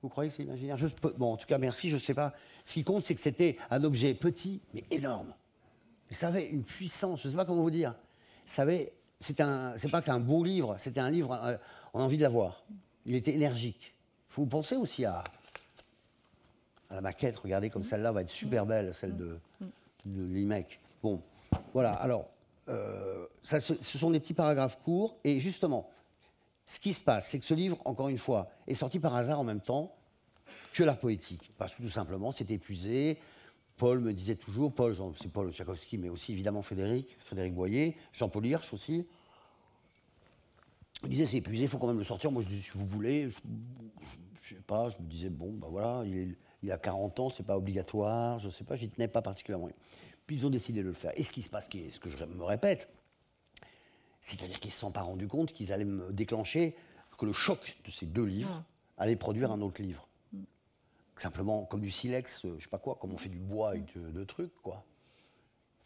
vous croyez que c'est l'imaginaire Bon, en tout cas, merci, je ne sais pas. Ce qui compte, c'est que c'était un objet petit, mais énorme. Mais ça avait une puissance, je ne sais pas comment vous dire. Ça avait, c'est pas qu'un beau livre, c'était un livre, euh, on a envie de l'avoir. Il était énergique. Il faut penser aussi à, à la maquette. Regardez comme celle-là va être super belle, celle de, de l'IMEC. Bon, voilà. Alors, euh, ce, sont des petits paragraphes courts. Et justement, ce qui se passe, c'est que ce livre, encore une fois, est sorti par hasard en même temps que l'art poétique. Parce que tout simplement, c'est épuisé. Paul me disait toujours, Paul, c'est Paul Tchaikovsky, mais aussi évidemment Frédéric, Frédéric Boyer, Jean-Paul Hirsch aussi. Il disait, c'est épuisé, il faut quand même le sortir. Moi, je dis, si vous voulez, je sais pas, je me disais, bon, ben voilà, il, a 40 ans, c'est pas obligatoire, je sais pas, j'y tenais pas particulièrement. Puis ils ont décidé de le faire. Et ce qui se passe, ce que je me répète, c'est-à-dire qu'ils ne se sont pas rendus compte qu'ils allaient me déclencher, que le choc de ces deux livres ah. allait produire un autre livre. Mm. Simplement, comme du silex, euh, je sais pas quoi, comme on fait du bois avec de, trucs, quoi.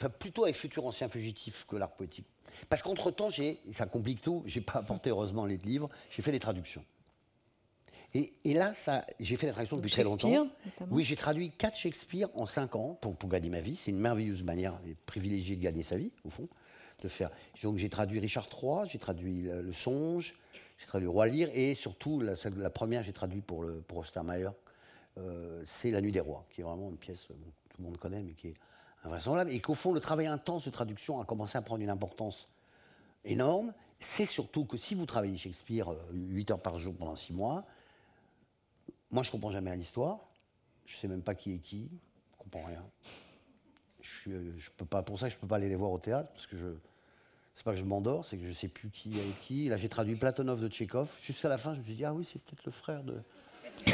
Enfin, plutôt avec futur ancien fugitif que l'art poétique. Parce qu'entre-temps, ça complique tout, j'ai pas apporté heureusement les livres, j'ai fait des traductions. Et, là, j'ai fait la traduction depuis très longtemps. Oui, j'ai traduit quatre Shakespeare en cinq ans pour, pour gagner ma vie. C'est une merveilleuse manière privilégiée de gagner sa vie, au fond, de faire. Donc j'ai traduit Richard III, j'ai traduit Le, Songe, j'ai traduit Roi Lear et surtout la, la première j'ai traduit pour, le, pour euh, c'est La Nuit des Rois, qui est vraiment une pièce que tout le monde connaît, mais qui est invraisemblable. Et qu'au fond, le travail intense de traduction a commencé à prendre une importance énorme. C'est surtout que si vous travaillez Shakespeare 8 euh, heures par jour pendant 6 mois, moi, je comprends jamais l'histoire. Je sais même pas qui est qui. Je comprends rien. Je, je peux pas, pour ça, je peux pas aller les voir au théâtre parce que c'est pas que je m'endors, c'est que je sais plus qui est qui. Là, j'ai traduit Platonov de Tchékov. Jusqu'à la fin, je me suis dit ah oui, c'est peut-être le frère de.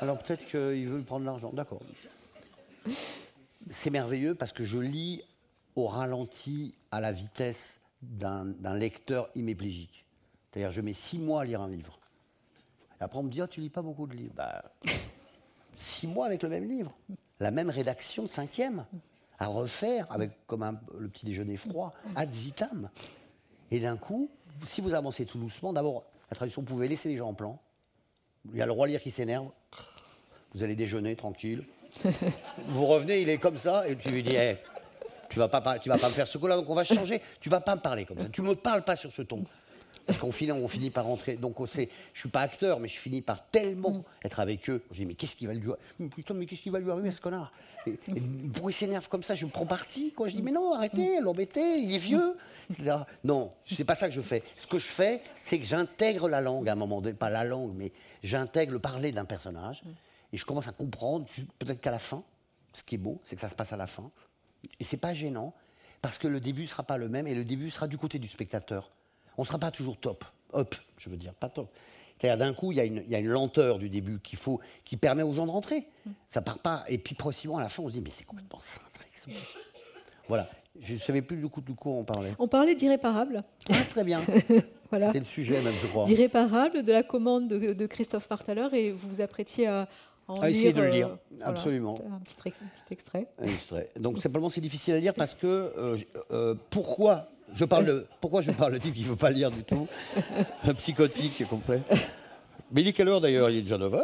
Alors peut-être qu'il veut prendre l'argent. D'accord. C'est merveilleux parce que je lis au ralenti à la vitesse d'un lecteur hémiplégique. C'est-à-dire, je mets six mois à lire un livre. Après, on me dit, oh, tu lis pas beaucoup de livres. Bah, six mois avec le même livre, la même rédaction, cinquième, à refaire, avec comme le petit déjeuner froid, ad vitam. Et d'un coup, si vous avancez tout doucement, d'abord, la traduction, vous pouvez laisser les gens en plan. Il y a le roi lire qui s'énerve. Vous allez déjeuner tranquille. vous revenez, il est comme ça, et tu lui dis, hey, tu vas pas, tu vas pas me faire ce coup-là, donc on va changer. Tu vas pas me parler comme ça. Tu me parles pas sur ce ton. Parce qu'on finit, on finit par rentrer. Donc, on sait, je suis pas acteur, mais je finis par tellement mm. être avec eux. Je dis, mais qu'est-ce qui va lui Putain, mais qu'est-ce qui va lui arriver à ce connard? Et, Pourquoi il s'énerve comme ça Je me prends parti, quoi. Je dis, mais non, arrêtez, mm. l'embêtez, il est vieux. Non, c'est pas ça que je fais. Ce que je fais, c'est que j'intègre la langue à un moment donné. Pas la langue, mais j'intègre le parler d'un personnage. Mm. Et je commence à comprendre, peut-être qu'à la fin, ce qui est beau, c'est que ça se passe à la fin. Et c'est pas gênant, parce que le début sera pas le même, et le début sera du côté du spectateur on ne sera pas toujours top. Hop, je veux dire, pas top. C'est-à-dire d'un coup, il y, a une, lenteur du début qu'il faut, qui permet aux gens de rentrer. Ça part pas. Et puis progressivement, à la fin, on se dit, mais c'est complètement cintré. Voilà. Je ne savais plus du coup de quoi on parlait. On parlait d'irréparable. Ah, très bien. voilà. C'était le sujet même, je crois. D'irréparable, de la commande de, Christophe Partaler, et vous vous apprêtiez à, en à essayer de le lire, euh, absolument. un, petit, extrait. Un extrait. Donc simplement, c'est difficile à lire parce que euh, euh, pourquoi je parle de, pourquoi je parle de type qui ne veut pas lire du tout Un psychotique complet. Mais il est quelle heure d'ailleurs? Il est déjà 9h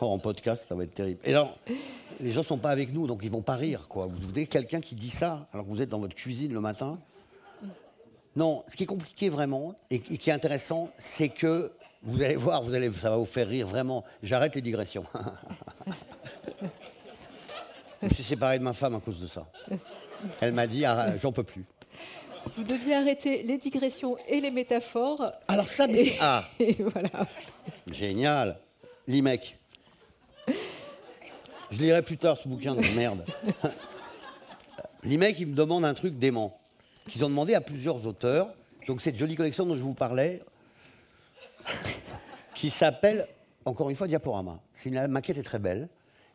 oh, En podcast, ça va être terrible. Et alors, les gens ne sont pas avec nous, donc ils ne vont pas rire. Quoi. Vous voulez quelqu'un qui dit ça alors que vous êtes dans votre cuisine le matin? Non, ce qui est compliqué vraiment et, qui est intéressant, c'est que vous allez voir, vous allez, ça va vous faire rire vraiment. J'arrête les digressions. je me suis séparé de ma femme à cause de ça. Elle m'a dit, ah, j'en peux plus. Vous deviez arrêter les digressions et les métaphores. Alors ça, mais c'est... Ah voilà. Génial. L'IMEC. Je lirai plus tard ce bouquin de merde. L'IMEC, il me demande un truc dément. Qu'ils ont demandé à plusieurs auteurs. Donc cette jolie collection dont je vous parlais, qui s'appelle, encore une fois, Diaporama. Une maquette est très belle.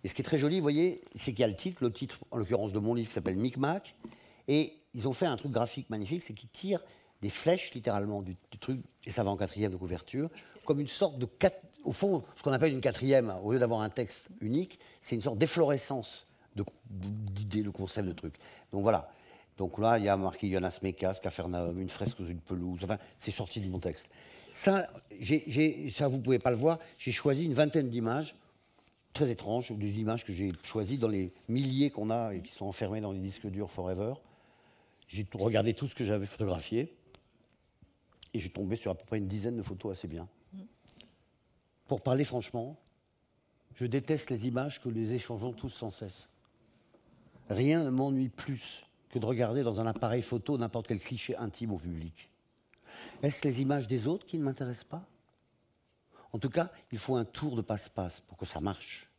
Et ce qui est très joli, vous voyez, c'est qu'il y a le titre, le titre en l'occurrence de mon livre qui s'appelle Micmac, et ils ont fait un truc graphique magnifique, c'est qu'ils tirent des flèches littéralement du, truc, et ça va en quatrième de couverture, comme une sorte de, au fond, ce qu'on appelle une quatrième, au lieu d'avoir un texte unique, c'est une sorte d'efflorescence d'idées, de, concept de truc. Donc voilà. Donc là, il y a marqué Jonas Mekas, Cafarnaum, une fresque sous une pelouse. Enfin, c'est sorti de mon texte. Ça, ça, vous ne pouvez pas le voir. J'ai choisi une vingtaine d'images très étranges, des images que j'ai choisies dans les milliers qu'on a et qui sont enfermés dans les disques durs Forever. J'ai regardé tout ce que j'avais photographié et j'ai tombé sur à peu près une dizaine de photos assez bien. Pour parler franchement, je déteste les images que nous échangeons tous sans cesse. Rien ne m'ennuie plus que de regarder dans un appareil photo n'importe quel cliché intime au public. Est-ce les images des autres qui ne m'intéressent pas? En tout cas, il faut un tour de passe-passe pour que ça marche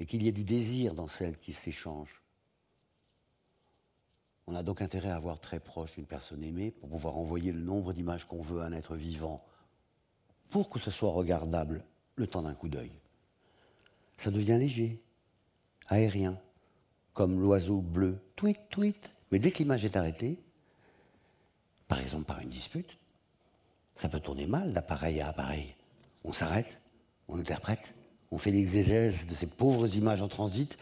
et qu'il y ait du désir dans celles qui s'échangent. On a donc intérêt à avoir très proche d'une personne aimée pour pouvoir envoyer le nombre d'images qu'on veut à un être vivant. pour que ce soit regardable le temps d'un coup d'œil. Ça devient léger, aérien, comme l'oiseau bleu, tweet, tweet. Mais dès que l'image est arrêtée, par exemple par une dispute, ça peut tourner mal d'appareil à appareil. On s'arrête, on interprète, on fait l'exégèse de ces pauvres images en transit.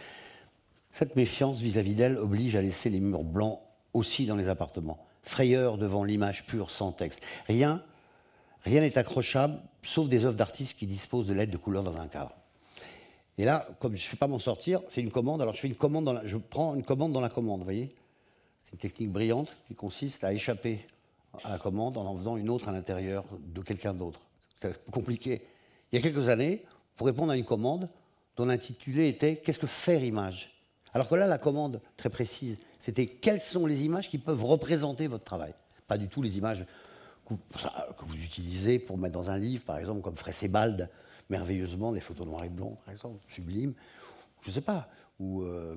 Cette méfiance vis-à-vis d'elle oblige à laisser les murs blancs aussi dans les appartements. Frayeur devant l'image pure sans texte. Rien rien n'est accrochable, sauf des œuvres d'artistes qui disposent de lettres de couleur dans un cadre. Et là, comme je ne sais pas m'en sortir, c'est une commande. Alors je fais une commande, je prends une commande dans la commande, vous voyez? C'est une technique brillante qui consiste à échapper à la commande en en faisant une autre à l'intérieur de quelqu'un d'autre. Compliqué. Il y a quelques années, pour répondre à une commande dont l'intitulé était Qu'est-ce que faire image? Alors que là, la commande, très précise, c'était Quelles sont les images qui peuvent représenter votre travail? Pas du tout les images que vous utilisez pour mettre dans un livre, par exemple, comme Sebald, merveilleusement, des photos noir et blanc, par exemple, sublime. Je ne sais pas. Ou euh,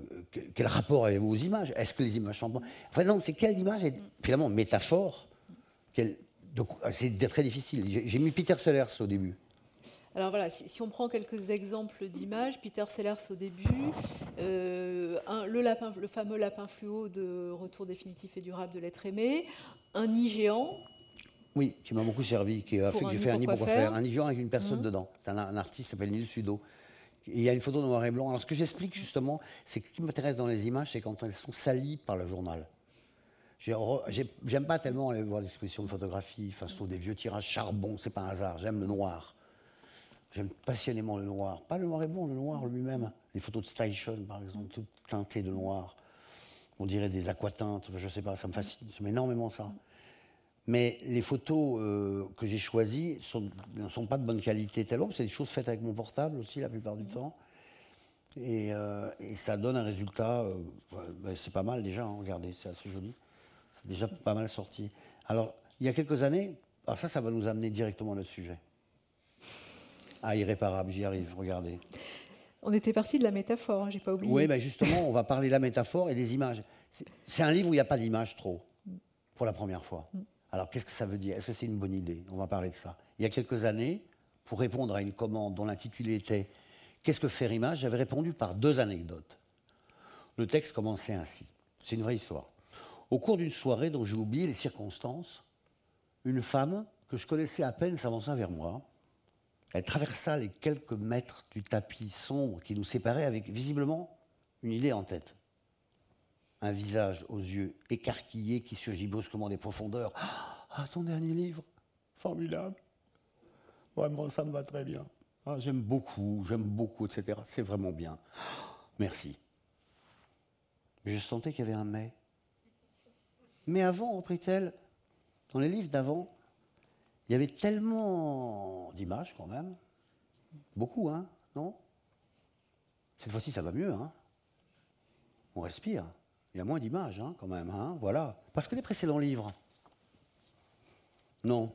quel rapport avez-vous aux images? Est-ce que les images sont Enfin non, c'est quelle image est finalement métaphore? C'est très difficile. J'ai mis Peter Sellers au début. Alors voilà, si, on prend quelques exemples d'images, Peter Sellers au début, euh, le, lapin, le fameux lapin fluo de Retour définitif et durable de l'être aimé, un nid géant. Oui, qui m'a beaucoup servi, qui a fait que j'ai fait un nid pour faire. Un nid géant avec une personne mmh. dedans. C'est un, artiste qui s'appelle Neil Sudo. il y a une photo noir et blanc. Alors ce que j'explique justement, c'est que ce qui m'intéresse dans les images, c'est quand elles sont salies par le journal. J'aime pas tellement aller voir l'exposition de photographie, face aux des vieux tirages charbon, c'est pas un hasard. J'aime le noir. J'aime passionnément le noir. Pas le noir et blanc, le noir lui-même. Les photos de Station, par exemple, toutes teintées de noir. On dirait des aquatintes, je sais pas, ça me fascine. J'aime énormément ça. Mais les photos euh, que j'ai choisies ne sont pas de bonne qualité tellement, c'est des choses faites avec mon portable aussi la plupart du temps. Et, euh, ça donne un résultat, euh, ben, c'est pas mal déjà, hein, regardez, c'est assez joli. C'est déjà pas mal sorti. Alors, il y a quelques années, alors ça, ça va nous amener directement à notre sujet. Ah, irréparable, j'y arrive, regardez. On était parti de la métaphore, hein, j'ai pas oublié. Oui, ben justement, on va parler de la métaphore et des images. C'est un livre où il n'y a pas d'images trop, pour la première fois. Mm. Alors, qu'est-ce que ça veut dire? Est-ce que c'est une bonne idée? On va parler de ça. Il y a quelques années, pour répondre à une commande dont l'intitulé était Qu'est-ce que faire image? j'avais répondu par deux anecdotes. Le texte commençait ainsi. C'est une vraie histoire. Au cours d'une soirée dont j'ai oublié les circonstances, une femme que je connaissais à peine s'avança vers moi elle traversa les quelques mètres du tapis sombre qui nous séparait avec visiblement une idée en tête. Un visage aux yeux écarquillés qui surgit brusquement des profondeurs. Ah, ton dernier livre Formidable. Vraiment, ça me va très bien. Ah, j'aime beaucoup, j'aime beaucoup, etc. C'est vraiment bien. Merci. Mais je sentais qu'il y avait un mais. Mais avant, reprit-elle, dans les livres d'avant, il y avait tellement d'images quand même. Beaucoup, hein Non? Cette fois-ci, ça va mieux, hein On respire. Il y a moins d'images, hein, quand même, hein Voilà. Parce que les précédents livres. Non.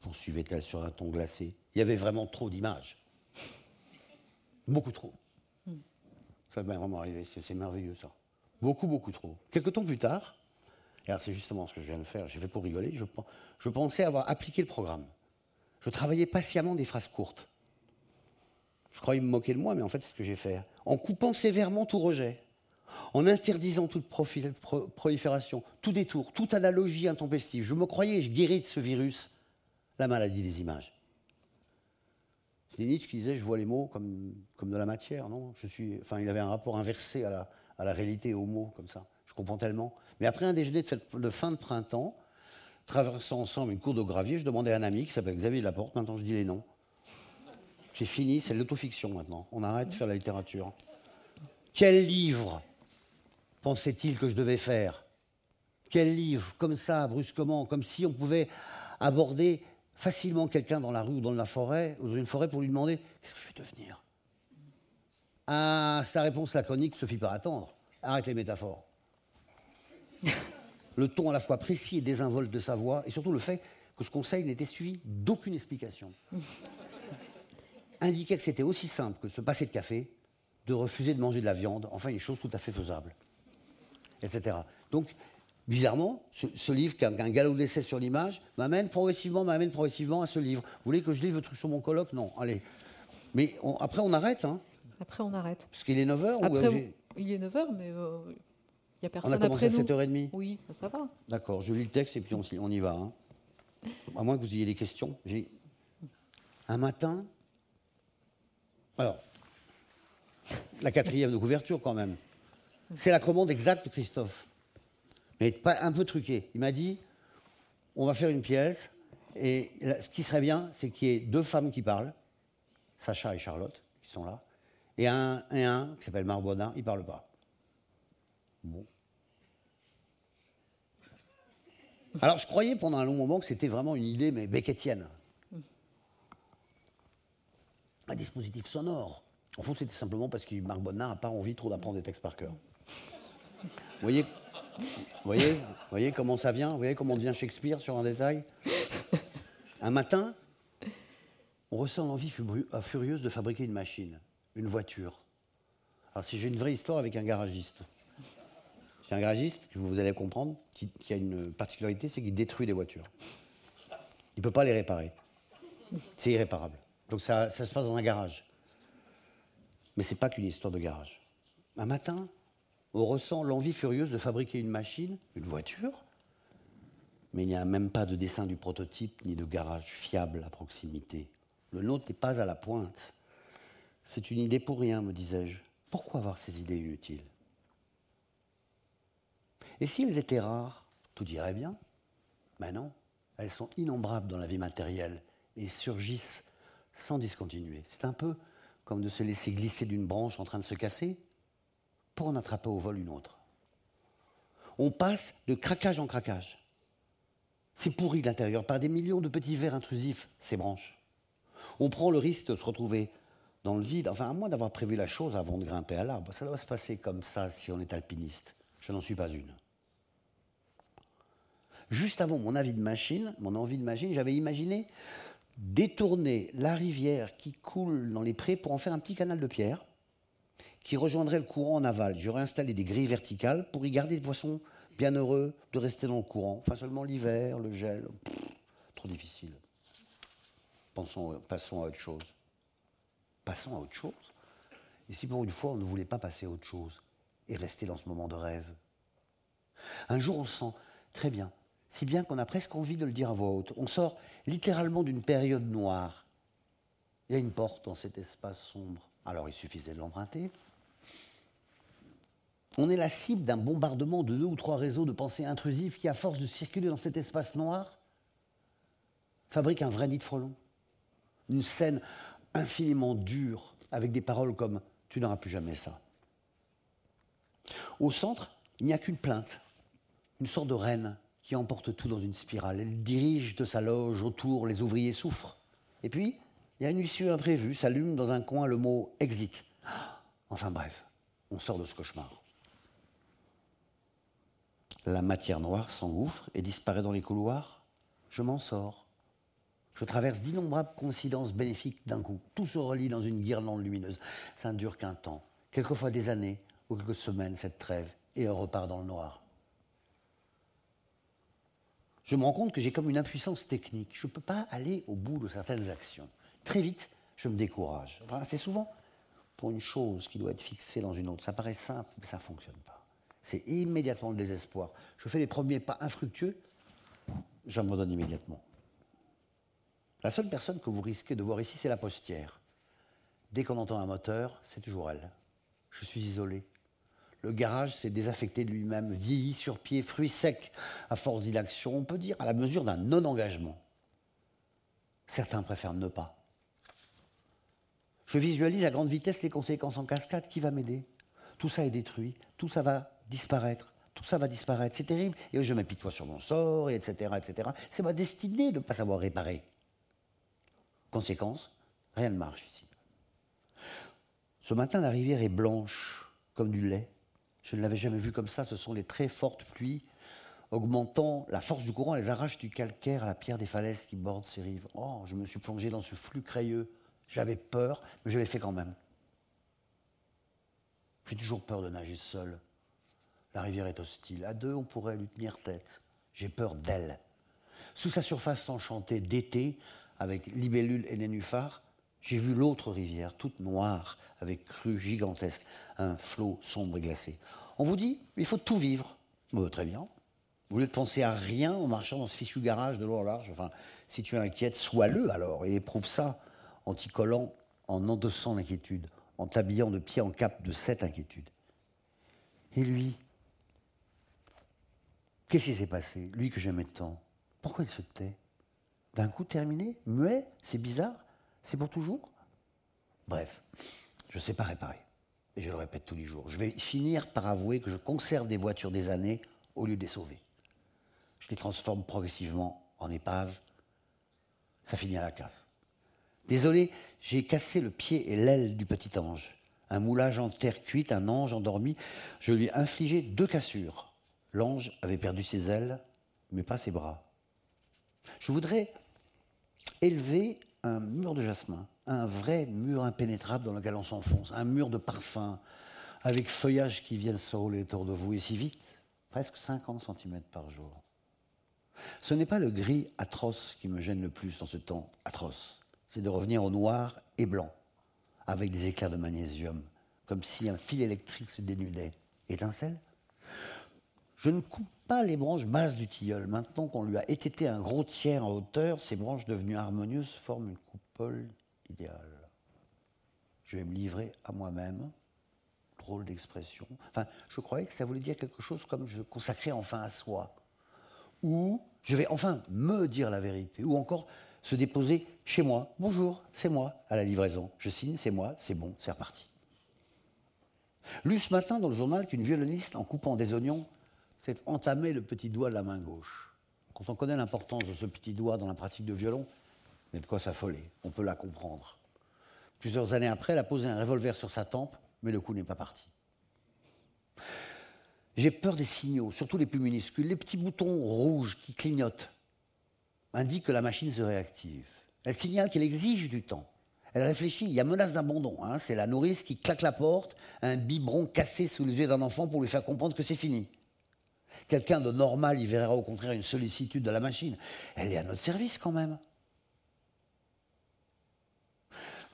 Poursuivait-elle sur un ton glacé? Il y avait vraiment trop d'images. Beaucoup trop. Ça m'est vraiment arrivé, c'est merveilleux ça. Beaucoup, beaucoup trop. Quelque temps plus tard, alors c'est justement ce que je viens de faire, j'ai fait pour rigoler, je, je pensais avoir appliqué le programme. Je travaillais patiemment des phrases courtes. Je croyais me moquer de moi, mais en fait c'est ce que j'ai fait. En coupant sévèrement tout rejet, en interdisant toute prolifération, tout détour, toute analogie intempestive. Je me croyais, je guéris de ce virus, la maladie des images. C'est Nietzsche qui disait, je vois les mots comme, comme de la matière, non? Je suis, Enfin, il avait un rapport inversé à la, à la réalité, aux mots, comme ça. Je comprends tellement. Mais après un déjeuner de, fin de printemps, traversant ensemble une cour de gravier, je demandais à un ami qui s'appelle Xavier Laporte, maintenant je dis les noms. C'est fini, c'est l'autofiction maintenant. On arrête de faire la littérature. Quel livre pensait-il que je devais faire? Quel livre, comme ça, brusquement, comme si on pouvait aborder facilement quelqu'un dans la rue ou dans la forêt, ou dans une forêt pour lui demander Qu'est-ce que je vais devenir? Ah, sa réponse laconique se fit pas attendre. Arrête les métaphores le ton à la fois précis et désinvolte de sa voix, et surtout le fait que ce conseil n'était suivi d'aucune explication. Indiquait que c'était aussi simple que de se passer de café, de refuser de manger de la viande, enfin une chose tout à fait faisable, etc. Donc, bizarrement, ce, livre qui a un galop d'essai sur l'image m'amène progressivement, m'amène progressivement à ce livre. Vous voulez que je livre le truc sur mon colloque? Non, allez. Mais après, on arrête. Hein? Après, on arrête. Parce qu'il est 9h Après, Il est 9h, mais euh, il n'y a personne On a commencé à 7h30 Oui, ça va. D'accord, je lis le texte et puis on, on y va. Hein. À moins que vous ayez des questions. J'ai un matin. Alors, la quatrième de couverture quand même. C'est la commande exacte de Christophe. Mais pas un peu truqué. Il m'a dit on va faire une pièce et ce qui serait bien, c'est qu'il y ait deux femmes qui parlent, Sacha et Charlotte, qui sont là, et un, et un qui s'appelle Marc Baudin, il ne parle pas. Bon. Alors je croyais pendant un long moment que c'était vraiment une idée, mais Beckettienne. Un dispositif sonore. En fond, c'était simplement parce que Marc Baudin n'a pas envie trop d'apprendre des textes par cœur. Vous voyez, voyez, voyez comment ça vient Vous voyez comment devient Shakespeare sur un détail? Un matin, on ressent l'envie euh, furieuse de fabriquer une machine, une voiture. Alors si j'ai une vraie histoire avec un garagiste. C'est un garagiste, vous allez comprendre, qui, a une particularité, c'est qu'il détruit les voitures. Il ne peut pas les réparer. C'est irréparable. Donc ça, ça, se passe dans un garage. Mais ce n'est pas qu'une histoire de garage. Un matin, on ressent l'envie furieuse de fabriquer une machine, une voiture, mais il n'y a même pas de dessin du prototype ni de garage fiable à proximité. Le nôtre n'est pas à la pointe. C'est une idée pour rien, me disais-je. Pourquoi avoir ces idées inutiles? Et si elles étaient rares, tout irait bien Mais non, elles sont innombrables dans la vie matérielle et surgissent sans discontinuer. C'est un peu comme de se laisser glisser d'une branche en train de se casser pour en attraper au vol une autre. On passe de craquage en craquage. C'est pourri de l'intérieur par des millions de petits vers intrusifs, ces branches on prend le risque de se retrouver dans le vide. Enfin, à moins d'avoir prévu la chose avant de grimper à l'arbre. Ça doit se passer comme ça si on est alpiniste. Je n'en suis pas une. Juste avant mon avis de machine, mon envie de machine, j'avais imaginé détourner la rivière qui coule dans les prés pour en faire un petit canal de pierre qui rejoindrait le courant en aval. J'aurais installé des grilles verticales pour y garder des poissons bien heureux de rester dans le courant. Enfin, seulement l'hiver, le gel, trop difficile passons à autre chose. Passons à autre chose. Et si pour une fois on ne voulait pas passer à autre chose et rester dans ce moment de rêve? Un jour on sent très bien, si bien qu'on a presque envie de le dire à voix haute. On sort littéralement d'une période noire. Il y a une porte dans cet espace sombre. Alors il suffisait de l'emprunter. On est la cible d'un bombardement de deux ou trois réseaux de pensées intrusives qui, à force de circuler dans cet espace noir, fabriquent un vrai nid de frelons une scène infiniment dure, avec des paroles comme Tu n'auras plus jamais ça. Au centre, il n'y a qu'une plainte, une sorte de reine qui emporte tout dans une spirale. Elle dirige de sa loge autour, les ouvriers souffrent. Et puis, il y a une issue imprévue, s'allume dans un coin le mot exit. Enfin bref, on sort de ce cauchemar. La matière noire s'engouffre et disparaît dans les couloirs. Je m'en sors. Je traverse d'innombrables coïncidences bénéfiques d'un coup. Tout se relie dans une guirlande lumineuse. Ça ne dure qu'un temps, quelquefois des années ou quelques semaines, cette trêve, et on repart dans le noir. Je me rends compte que j'ai comme une impuissance technique. Je ne peux pas aller au bout de certaines actions. Très vite, je me décourage. c'est souvent pour une chose qui doit être fixée dans une autre. Ça paraît simple, mais ça ne fonctionne pas. C'est immédiatement le désespoir. Je fais les premiers pas infructueux, j'abandonne immédiatement. La seule personne que vous risquez de voir ici, c'est la postière. Dès qu'on entend un moteur, c'est toujours elle. Je suis isolé. Le garage s'est désaffecté de lui-même, vieilli sur pied, fruit sec à force d'inaction, on peut dire à la mesure d'un non-engagement. Certains préfèrent ne pas. Je visualise à grande vitesse les conséquences en cascade. Qui va m'aider Tout ça est détruit, tout ça va disparaître, tout ça va disparaître. C'est terrible. Et je m'apitoie sur mon sort, etc. etc. C'est ma destinée de ne pas savoir réparer. Conséquence, rien ne marche ici. Ce matin, la rivière est blanche comme du lait. Je ne l'avais jamais vue comme ça. Ce sont les très fortes pluies augmentant la force du courant. Elles arrachent du calcaire à la pierre des falaises qui bordent ces rives. Oh, je me suis plongé dans ce flux crayeux. J'avais peur, mais je l'ai fait quand même. J'ai toujours peur de nager seul. La rivière est hostile. À deux, on pourrait lui tenir tête. J'ai peur d'elle. Sous sa surface enchantée d'été, avec libellules et nénuphars, j'ai vu l'autre rivière, toute noire, avec crues gigantesques, un flot sombre et glacé. On vous dit, il faut tout vivre. très bien. Au lieu de penser à rien en marchant dans ce fichu garage de l'eau large, enfin, si tu es inquiète, sois-le alors et éprouve ça en t'y collant, en endossant l'inquiétude, en t'habillant de pied en cap de cette inquiétude. Et lui, qu'est-ce qui s'est passé? Lui que j'aimais tant, pourquoi il se tait? D'un coup terminé Muet C'est bizarre C'est pour toujours? Bref, je ne sais pas réparer. Et je le répète tous les jours. Je vais finir par avouer que je conserve des voitures des années au lieu de les sauver. Je les transforme progressivement en épaves. Ça finit à la casse. Désolé, j'ai cassé le pied et l'aile du petit ange. Un moulage en terre cuite, un ange endormi. Je lui ai infligé deux cassures. L'ange avait perdu ses ailes, mais pas ses bras. Je voudrais élever un mur de jasmin, un vrai mur impénétrable dans lequel on s'enfonce, un mur de parfum, avec feuillages qui viennent se rouler autour de vous, et si vite, presque 50 cm par jour. Ce n'est pas le gris atroce qui me gêne le plus dans ce temps atroce, c'est de revenir au noir et blanc, avec des éclairs de magnésium, comme si un fil électrique se dénudait. Étincelle? Je ne coupe pas les branches basses du tilleul. Maintenant qu'on lui a étêté un gros tiers en hauteur, ces branches devenues harmonieuses forment une coupole idéale. Je vais me livrer à moi-même. Drôle d'expression. Enfin, je croyais que ça voulait dire quelque chose comme je consacrais enfin à soi. Ou je vais enfin me dire la vérité. Ou encore se déposer chez moi. Bonjour, c'est moi, à la livraison. Je signe, c'est moi, c'est bon, c'est reparti. Lu ce matin dans le journal qu'une violoniste, en coupant des oignons, c'est entamer le petit doigt de la main gauche. Quand on connaît l'importance de ce petit doigt dans la pratique de violon, il y a de quoi s'affoler. On peut la comprendre. Plusieurs années après, elle a posé un revolver sur sa tempe, mais le coup n'est pas parti. J'ai peur des signaux, surtout les plus minuscules. Les petits boutons rouges qui clignotent indiquent que la machine se réactive. Elle signale qu'elle exige du temps. Elle réfléchit, il y a menace d'abandon. Hein. C'est la nourrice qui claque la porte, un biberon cassé sous les yeux d'un enfant pour lui faire comprendre que c'est fini. Quelqu'un de normal y verra au contraire une sollicitude de la machine. Elle est à notre service quand même.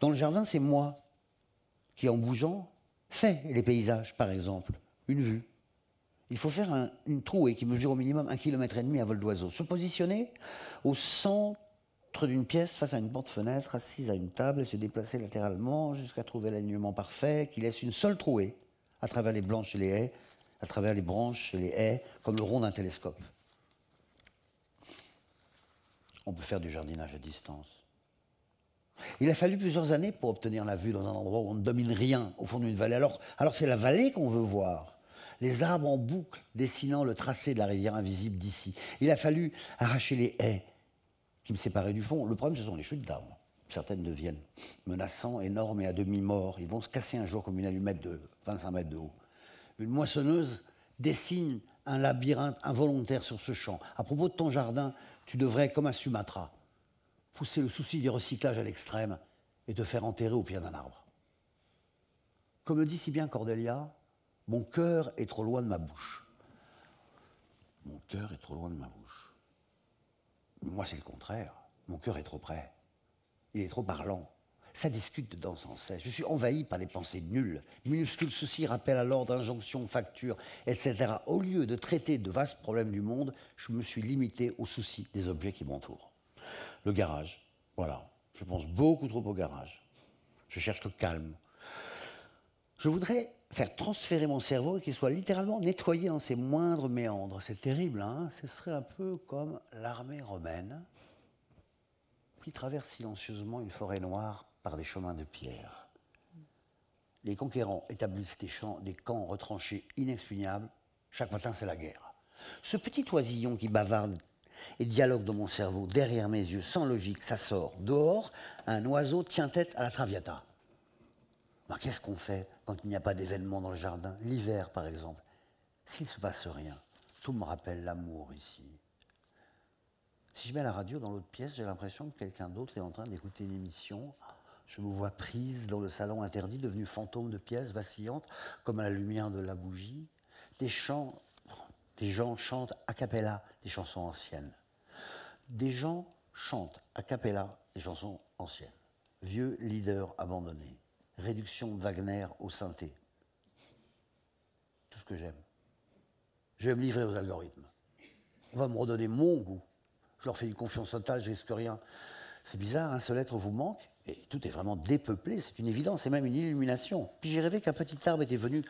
Dans le jardin, c'est moi qui, en bougeant, fais les paysages, par exemple, une vue. Il faut faire une trouée qui mesure au minimum un kilomètre et demi à vol d'oiseau. Se positionner au centre d'une pièce face à une porte-fenêtre, assise à une table et se déplacer latéralement jusqu'à trouver l'alignement parfait qui laisse une seule trouée à travers les blanches et les haies à travers les branches et les haies, comme le rond d'un télescope. On peut faire du jardinage à distance. Il a fallu plusieurs années pour obtenir la vue dans un endroit où on ne domine rien, au fond d'une vallée. Alors, alors c'est la vallée qu'on veut voir. Les arbres en boucle dessinant le tracé de la rivière invisible d'ici. Il a fallu arracher les haies qui me séparaient du fond. Le problème, ce sont les chutes d'arbres. Certaines deviennent menaçants, énormes et à demi morts. Ils vont se casser un jour comme une allumette de 25 mètres de haut une moissonneuse dessine un labyrinthe involontaire sur ce champ. À propos de ton jardin, tu devrais, comme à Sumatra, pousser le souci du recyclage à l'extrême et te faire enterrer au pied d'un arbre. Comme le dit si bien Cordelia, mon cœur est trop loin de ma bouche. Mon cœur est trop loin de ma bouche. Moi, c'est le contraire. Mon cœur est trop près. Il est trop parlant. Ça discute dedans sans cesse. Je suis envahi par des pensées nulles. Minuscules soucis rappellent alors d'injonctions, factures, etc. Au lieu de traiter de vastes problèmes du monde, je me suis limité aux soucis des objets qui m'entourent. Le garage, voilà. Je pense beaucoup trop au garage. Je cherche le calme. Je voudrais faire transférer mon cerveau et qu'il soit littéralement nettoyé dans ses moindres méandres. C'est terrible, hein Ce serait un peu comme l'armée romaine qui traverse silencieusement une forêt noire par des chemins de pierre. Les conquérants établissent des, champs, des camps retranchés inexpugnables. Chaque matin, c'est la guerre. Ce petit oisillon qui bavarde et dialogue dans mon cerveau, derrière mes yeux, sans logique, ça sort. Dehors, un oiseau tient tête à la traviata. Ben, qu'est-ce qu'on fait quand il n'y a pas d'événement dans le jardin? L'hiver, par exemple. S'il ne se passe rien, tout me rappelle l'amour ici. Si je mets la radio dans l'autre pièce, j'ai l'impression que quelqu'un d'autre est en train d'écouter une émission. Je me vois prise dans le salon interdit, devenu fantôme de pièces vacillante, comme à la lumière de la bougie. des gens chantent a cappella des chansons anciennes. Des gens chantent a cappella des chansons anciennes. Vieux leader abandonné. Réduction de Wagner au synthé. Tout ce que j'aime. Je vais me livrer aux algorithmes. On va me redonner mon goût. Je leur fais une confiance totale, je risque rien. C'est bizarre, un seul être vous manque, et tout est vraiment dépeuplé, c'est une évidence, c'est même une illumination. Puis j'ai rêvé qu'un petit arbre était venu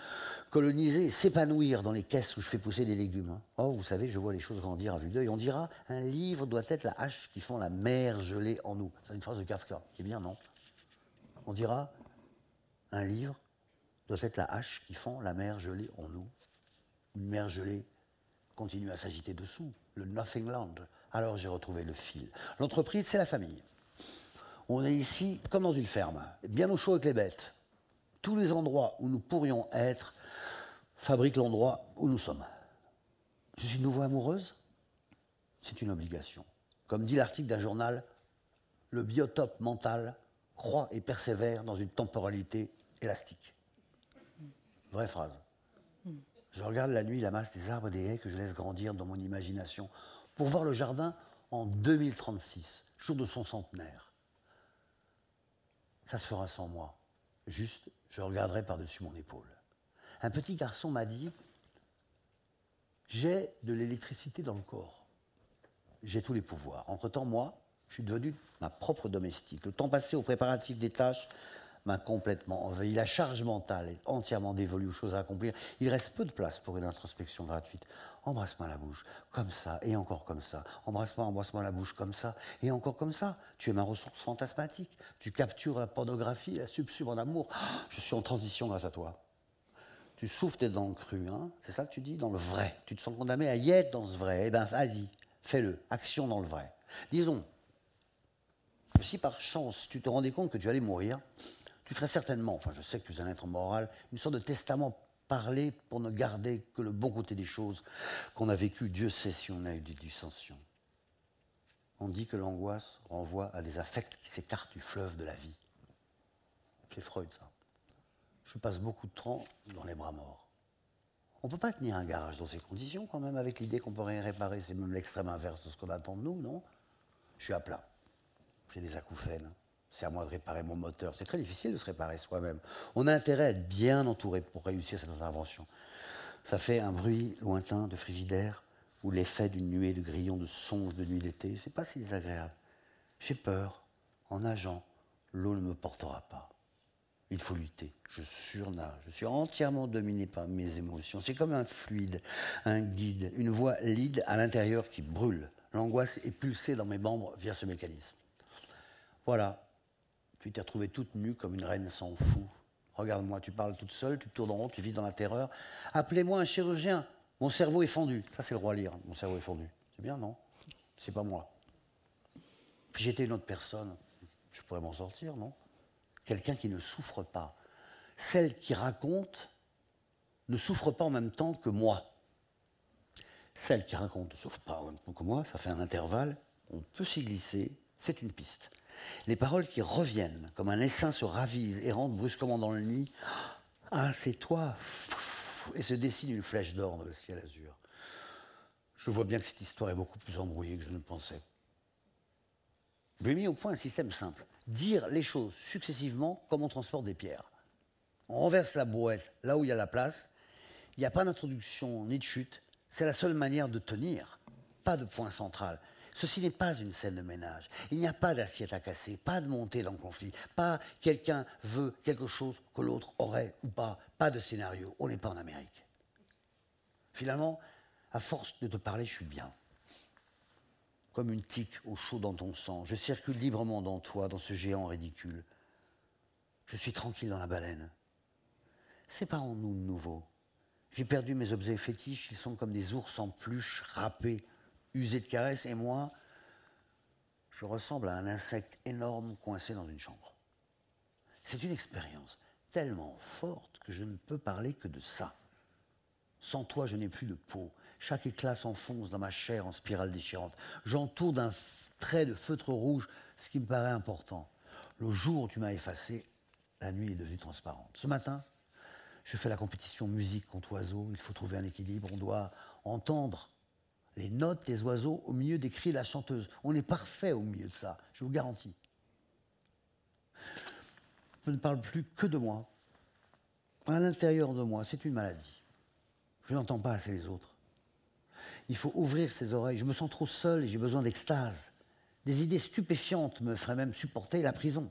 coloniser, s'épanouir dans les caisses où je fais pousser des légumes. Hein. Oh, vous savez, je vois les choses grandir à vue d'œil. On dira, un livre doit être la hache qui font la mer gelée en nous. C'est une phrase de Kafka. Eh bien, non? On dira, un livre doit être la hache qui fend la mer gelée en nous. Une mer gelée continue à s'agiter dessous, le nothing land. Alors j'ai retrouvé le fil. L'entreprise, c'est la famille. On est ici comme dans une ferme, bien au chaud avec les bêtes. Tous les endroits où nous pourrions être fabriquent l'endroit où nous sommes. Je suis de nouveau amoureuse? C'est une obligation. Comme dit l'article d'un journal, le biotope mental croît et persévère dans une temporalité élastique. Vraie phrase. Je regarde la nuit la masse des arbres et des haies que je laisse grandir dans mon imagination pour voir le jardin en 2036, jour de son centenaire. Ça se fera sans moi. Juste, je regarderai par-dessus mon épaule. Un petit garçon m'a dit J'ai de l'électricité dans le corps. J'ai tous les pouvoirs. Entre-temps, moi, je suis devenu ma propre domestique. Le temps passé aux préparatifs des tâches m'a complètement envahi. La charge mentale est entièrement dévolue aux choses à accomplir. Il reste peu de place pour une introspection gratuite. Embrasse-moi la bouche, comme ça, et encore comme ça. Embrasse-moi, embrasse-moi la bouche, comme ça, et encore comme ça. Tu es ma ressource fantasmatique. Tu captures la pornographie, la subsume en amour. je suis en transition grâce à toi. Tu souffles tes dents crues, hein c'est ça que tu dis Dans le vrai. Tu te sens condamné à y être dans ce vrai. Eh bien, vas-y, fais-le. Action dans le vrai. Disons, si par chance tu te rendais compte que tu allais mourir, tu ferais certainement, enfin je sais que tu es un être moral, une sorte de testament parlé pour ne garder que le bon côté des choses qu'on a vécu. Dieu sait si on a eu des dissensions. On dit que l'angoisse renvoie à des affects qui s'écartent du fleuve de la vie. C'est Freud, ça. Je passe beaucoup de temps dans les bras morts. On ne peut pas tenir un garage dans ces conditions, quand même, avec l'idée qu'on peut rien réparer. C'est même l'extrême inverse de ce qu'on attend de nous, non? Je suis à plat. J'ai des acouphènes. C'est à moi de réparer mon moteur. C'est très difficile de se réparer soi-même. On a intérêt à être bien entouré pour réussir cette intervention. Ça fait un bruit lointain de frigidaire ou l'effet d'une nuée de grillons de songe de nuit d'été. C'est pas si désagréable. J'ai peur. En nageant, l'eau ne me portera pas. Il faut lutter. Je surnage. Je suis entièrement dominé par mes émotions. C'est comme un fluide, un guide, une voix lide à l'intérieur qui brûle. L'angoisse est pulsée dans mes membres via ce mécanisme. Voilà, tu t'es retrouvée toute nue comme une reine sans fou. Regarde-moi, tu parles toute seule, tu tournes en rond, tu vis dans la terreur. Appelez-moi un chirurgien. Mon cerveau est fendu. Ça, c'est le roi lire. Mon cerveau est fendu. C'est bien, non? C'est pas moi. Si j'étais une autre personne, je pourrais m'en sortir, non? Quelqu'un qui ne souffre pas. Celle qui raconte ne souffre pas en même temps que moi. Celle qui raconte ne souffre pas en même temps que moi, ça fait un intervalle, on peut s'y glisser, c'est une piste. Les paroles qui reviennent, comme un essaim se ravise et rentre brusquement dans le nid. Ah, c'est toi Et se dessine une flèche d'or dans le ciel azur. Je vois bien que cette histoire est beaucoup plus embrouillée que je ne pensais. J'ai mis au point un système simple. Dire les choses successivement comme on transporte des pierres. On renverse la brouette là où il y a la place. Il n'y a pas d'introduction ni de chute. C'est la seule manière de tenir. Pas de point central. Ceci n'est pas une scène de ménage. Il n'y a pas d'assiette à casser, pas de montée dans le conflit, pas quelqu'un veut quelque chose que l'autre aurait ou pas, pas de scénario. On n'est pas en Amérique. Finalement, à force de te parler, je suis bien. Comme une tique au chaud dans ton sang. Je circule librement dans toi, dans ce géant ridicule. Je suis tranquille dans la baleine. Séparons-nous de nouveau. J'ai perdu mes objets fétiches, ils sont comme des ours en pluche râpés usé de caresses, et moi, je ressemble à un insecte énorme coincé dans une chambre. C'est une expérience tellement forte que je ne peux parler que de ça. Sans toi, je n'ai plus de peau. Chaque éclat s'enfonce dans ma chair en spirale déchirante. J'entoure d'un trait de feutre rouge ce qui me paraît important. Le jour où tu m'as effacé, la nuit est devenue transparente. Ce matin, Je fais la compétition musique contre oiseaux. Il faut trouver un équilibre. On doit entendre les notes des oiseaux au milieu des cris de la chanteuse. On est parfait au milieu de ça, je vous garantis. Je ne parle plus que de moi. À l'intérieur de moi, c'est une maladie. Je n'entends pas assez les autres. Il faut ouvrir ses oreilles. Je me sens trop seul et j'ai besoin d'extase. Des idées stupéfiantes me feraient même supporter la prison.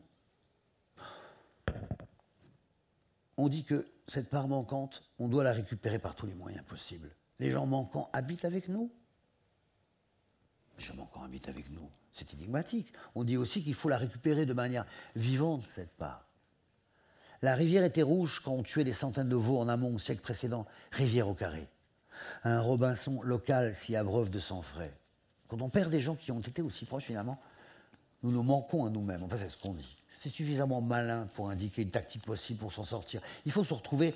On dit que cette part manquante, on doit la récupérer par tous les moyens possibles. Les gens manquants habitent avec nous. Gens manquants habitent avec nous. C'est énigmatique. On dit aussi qu'il faut la récupérer de manière vivante, cette part. La rivière était rouge quand on tuait des centaines de veaux en amont au siècle précédent, rivière au carré. Un Robinson local s'y abreuve de sang frais. Quand on perd des gens qui ont été aussi proches, finalement, nous nous manquons à nous-mêmes. Enfin, c'est ce qu'on dit. C'est suffisamment malin pour indiquer une tactique possible pour s'en sortir. Il faut se retrouver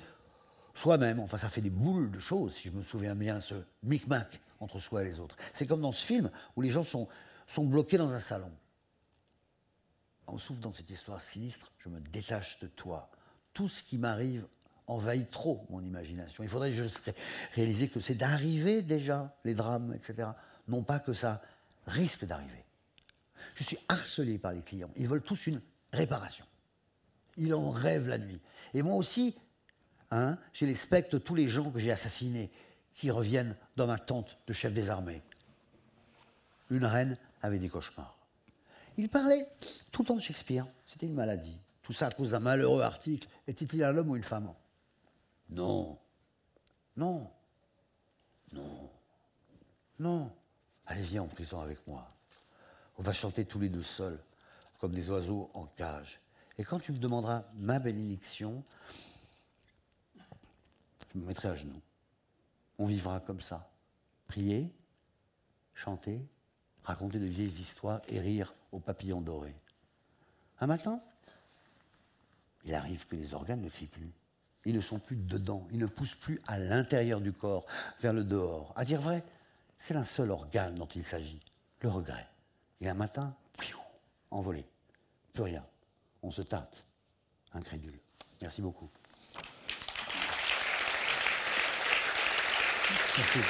soi-même. Enfin, ça fait des boules de choses, si je me souviens bien, ce micmac entre soi et les autres. C'est comme dans ce film où les gens sont, sont bloqués dans un salon. On souffre dans cette histoire sinistre, je me détache de toi. Tout ce qui m'arrive envahit trop mon imagination. Il faudrait réaliser que c'est d'arriver déjà, les drames, etc. Non pas que ça risque d'arriver. Je suis harcelé par les clients. Ils veulent tous une réparation. Ils en rêvent la nuit. Et moi aussi, hein, j'ai les spectres de tous les gens que j'ai assassinés qui reviennent dans ma tente de chef des armées. Une reine avait des cauchemars. Il parlait tout le temps de Shakespeare. C'était une maladie. Tout ça à cause d'un malheureux article. Était-il un homme ou une femme? Non. Non. Non. Non. Allez, viens en prison avec moi. On va chanter tous les deux seuls, comme des oiseaux en cage. Et quand tu me demanderas ma bénédiction, je me mettrai à genoux. On vivra comme ça. Prier, chanter, raconter de vieilles histoires et rire aux papillons dorés. Un matin, il arrive que les organes ne crient plus. Ils ne sont plus dedans, ils ne poussent plus à l'intérieur du corps, vers le dehors. À dire vrai, c'est un seul organe dont il s'agit, le regret. Et un matin, envolé, plus rien. On se tâte, incrédule. Merci beaucoup. Merci.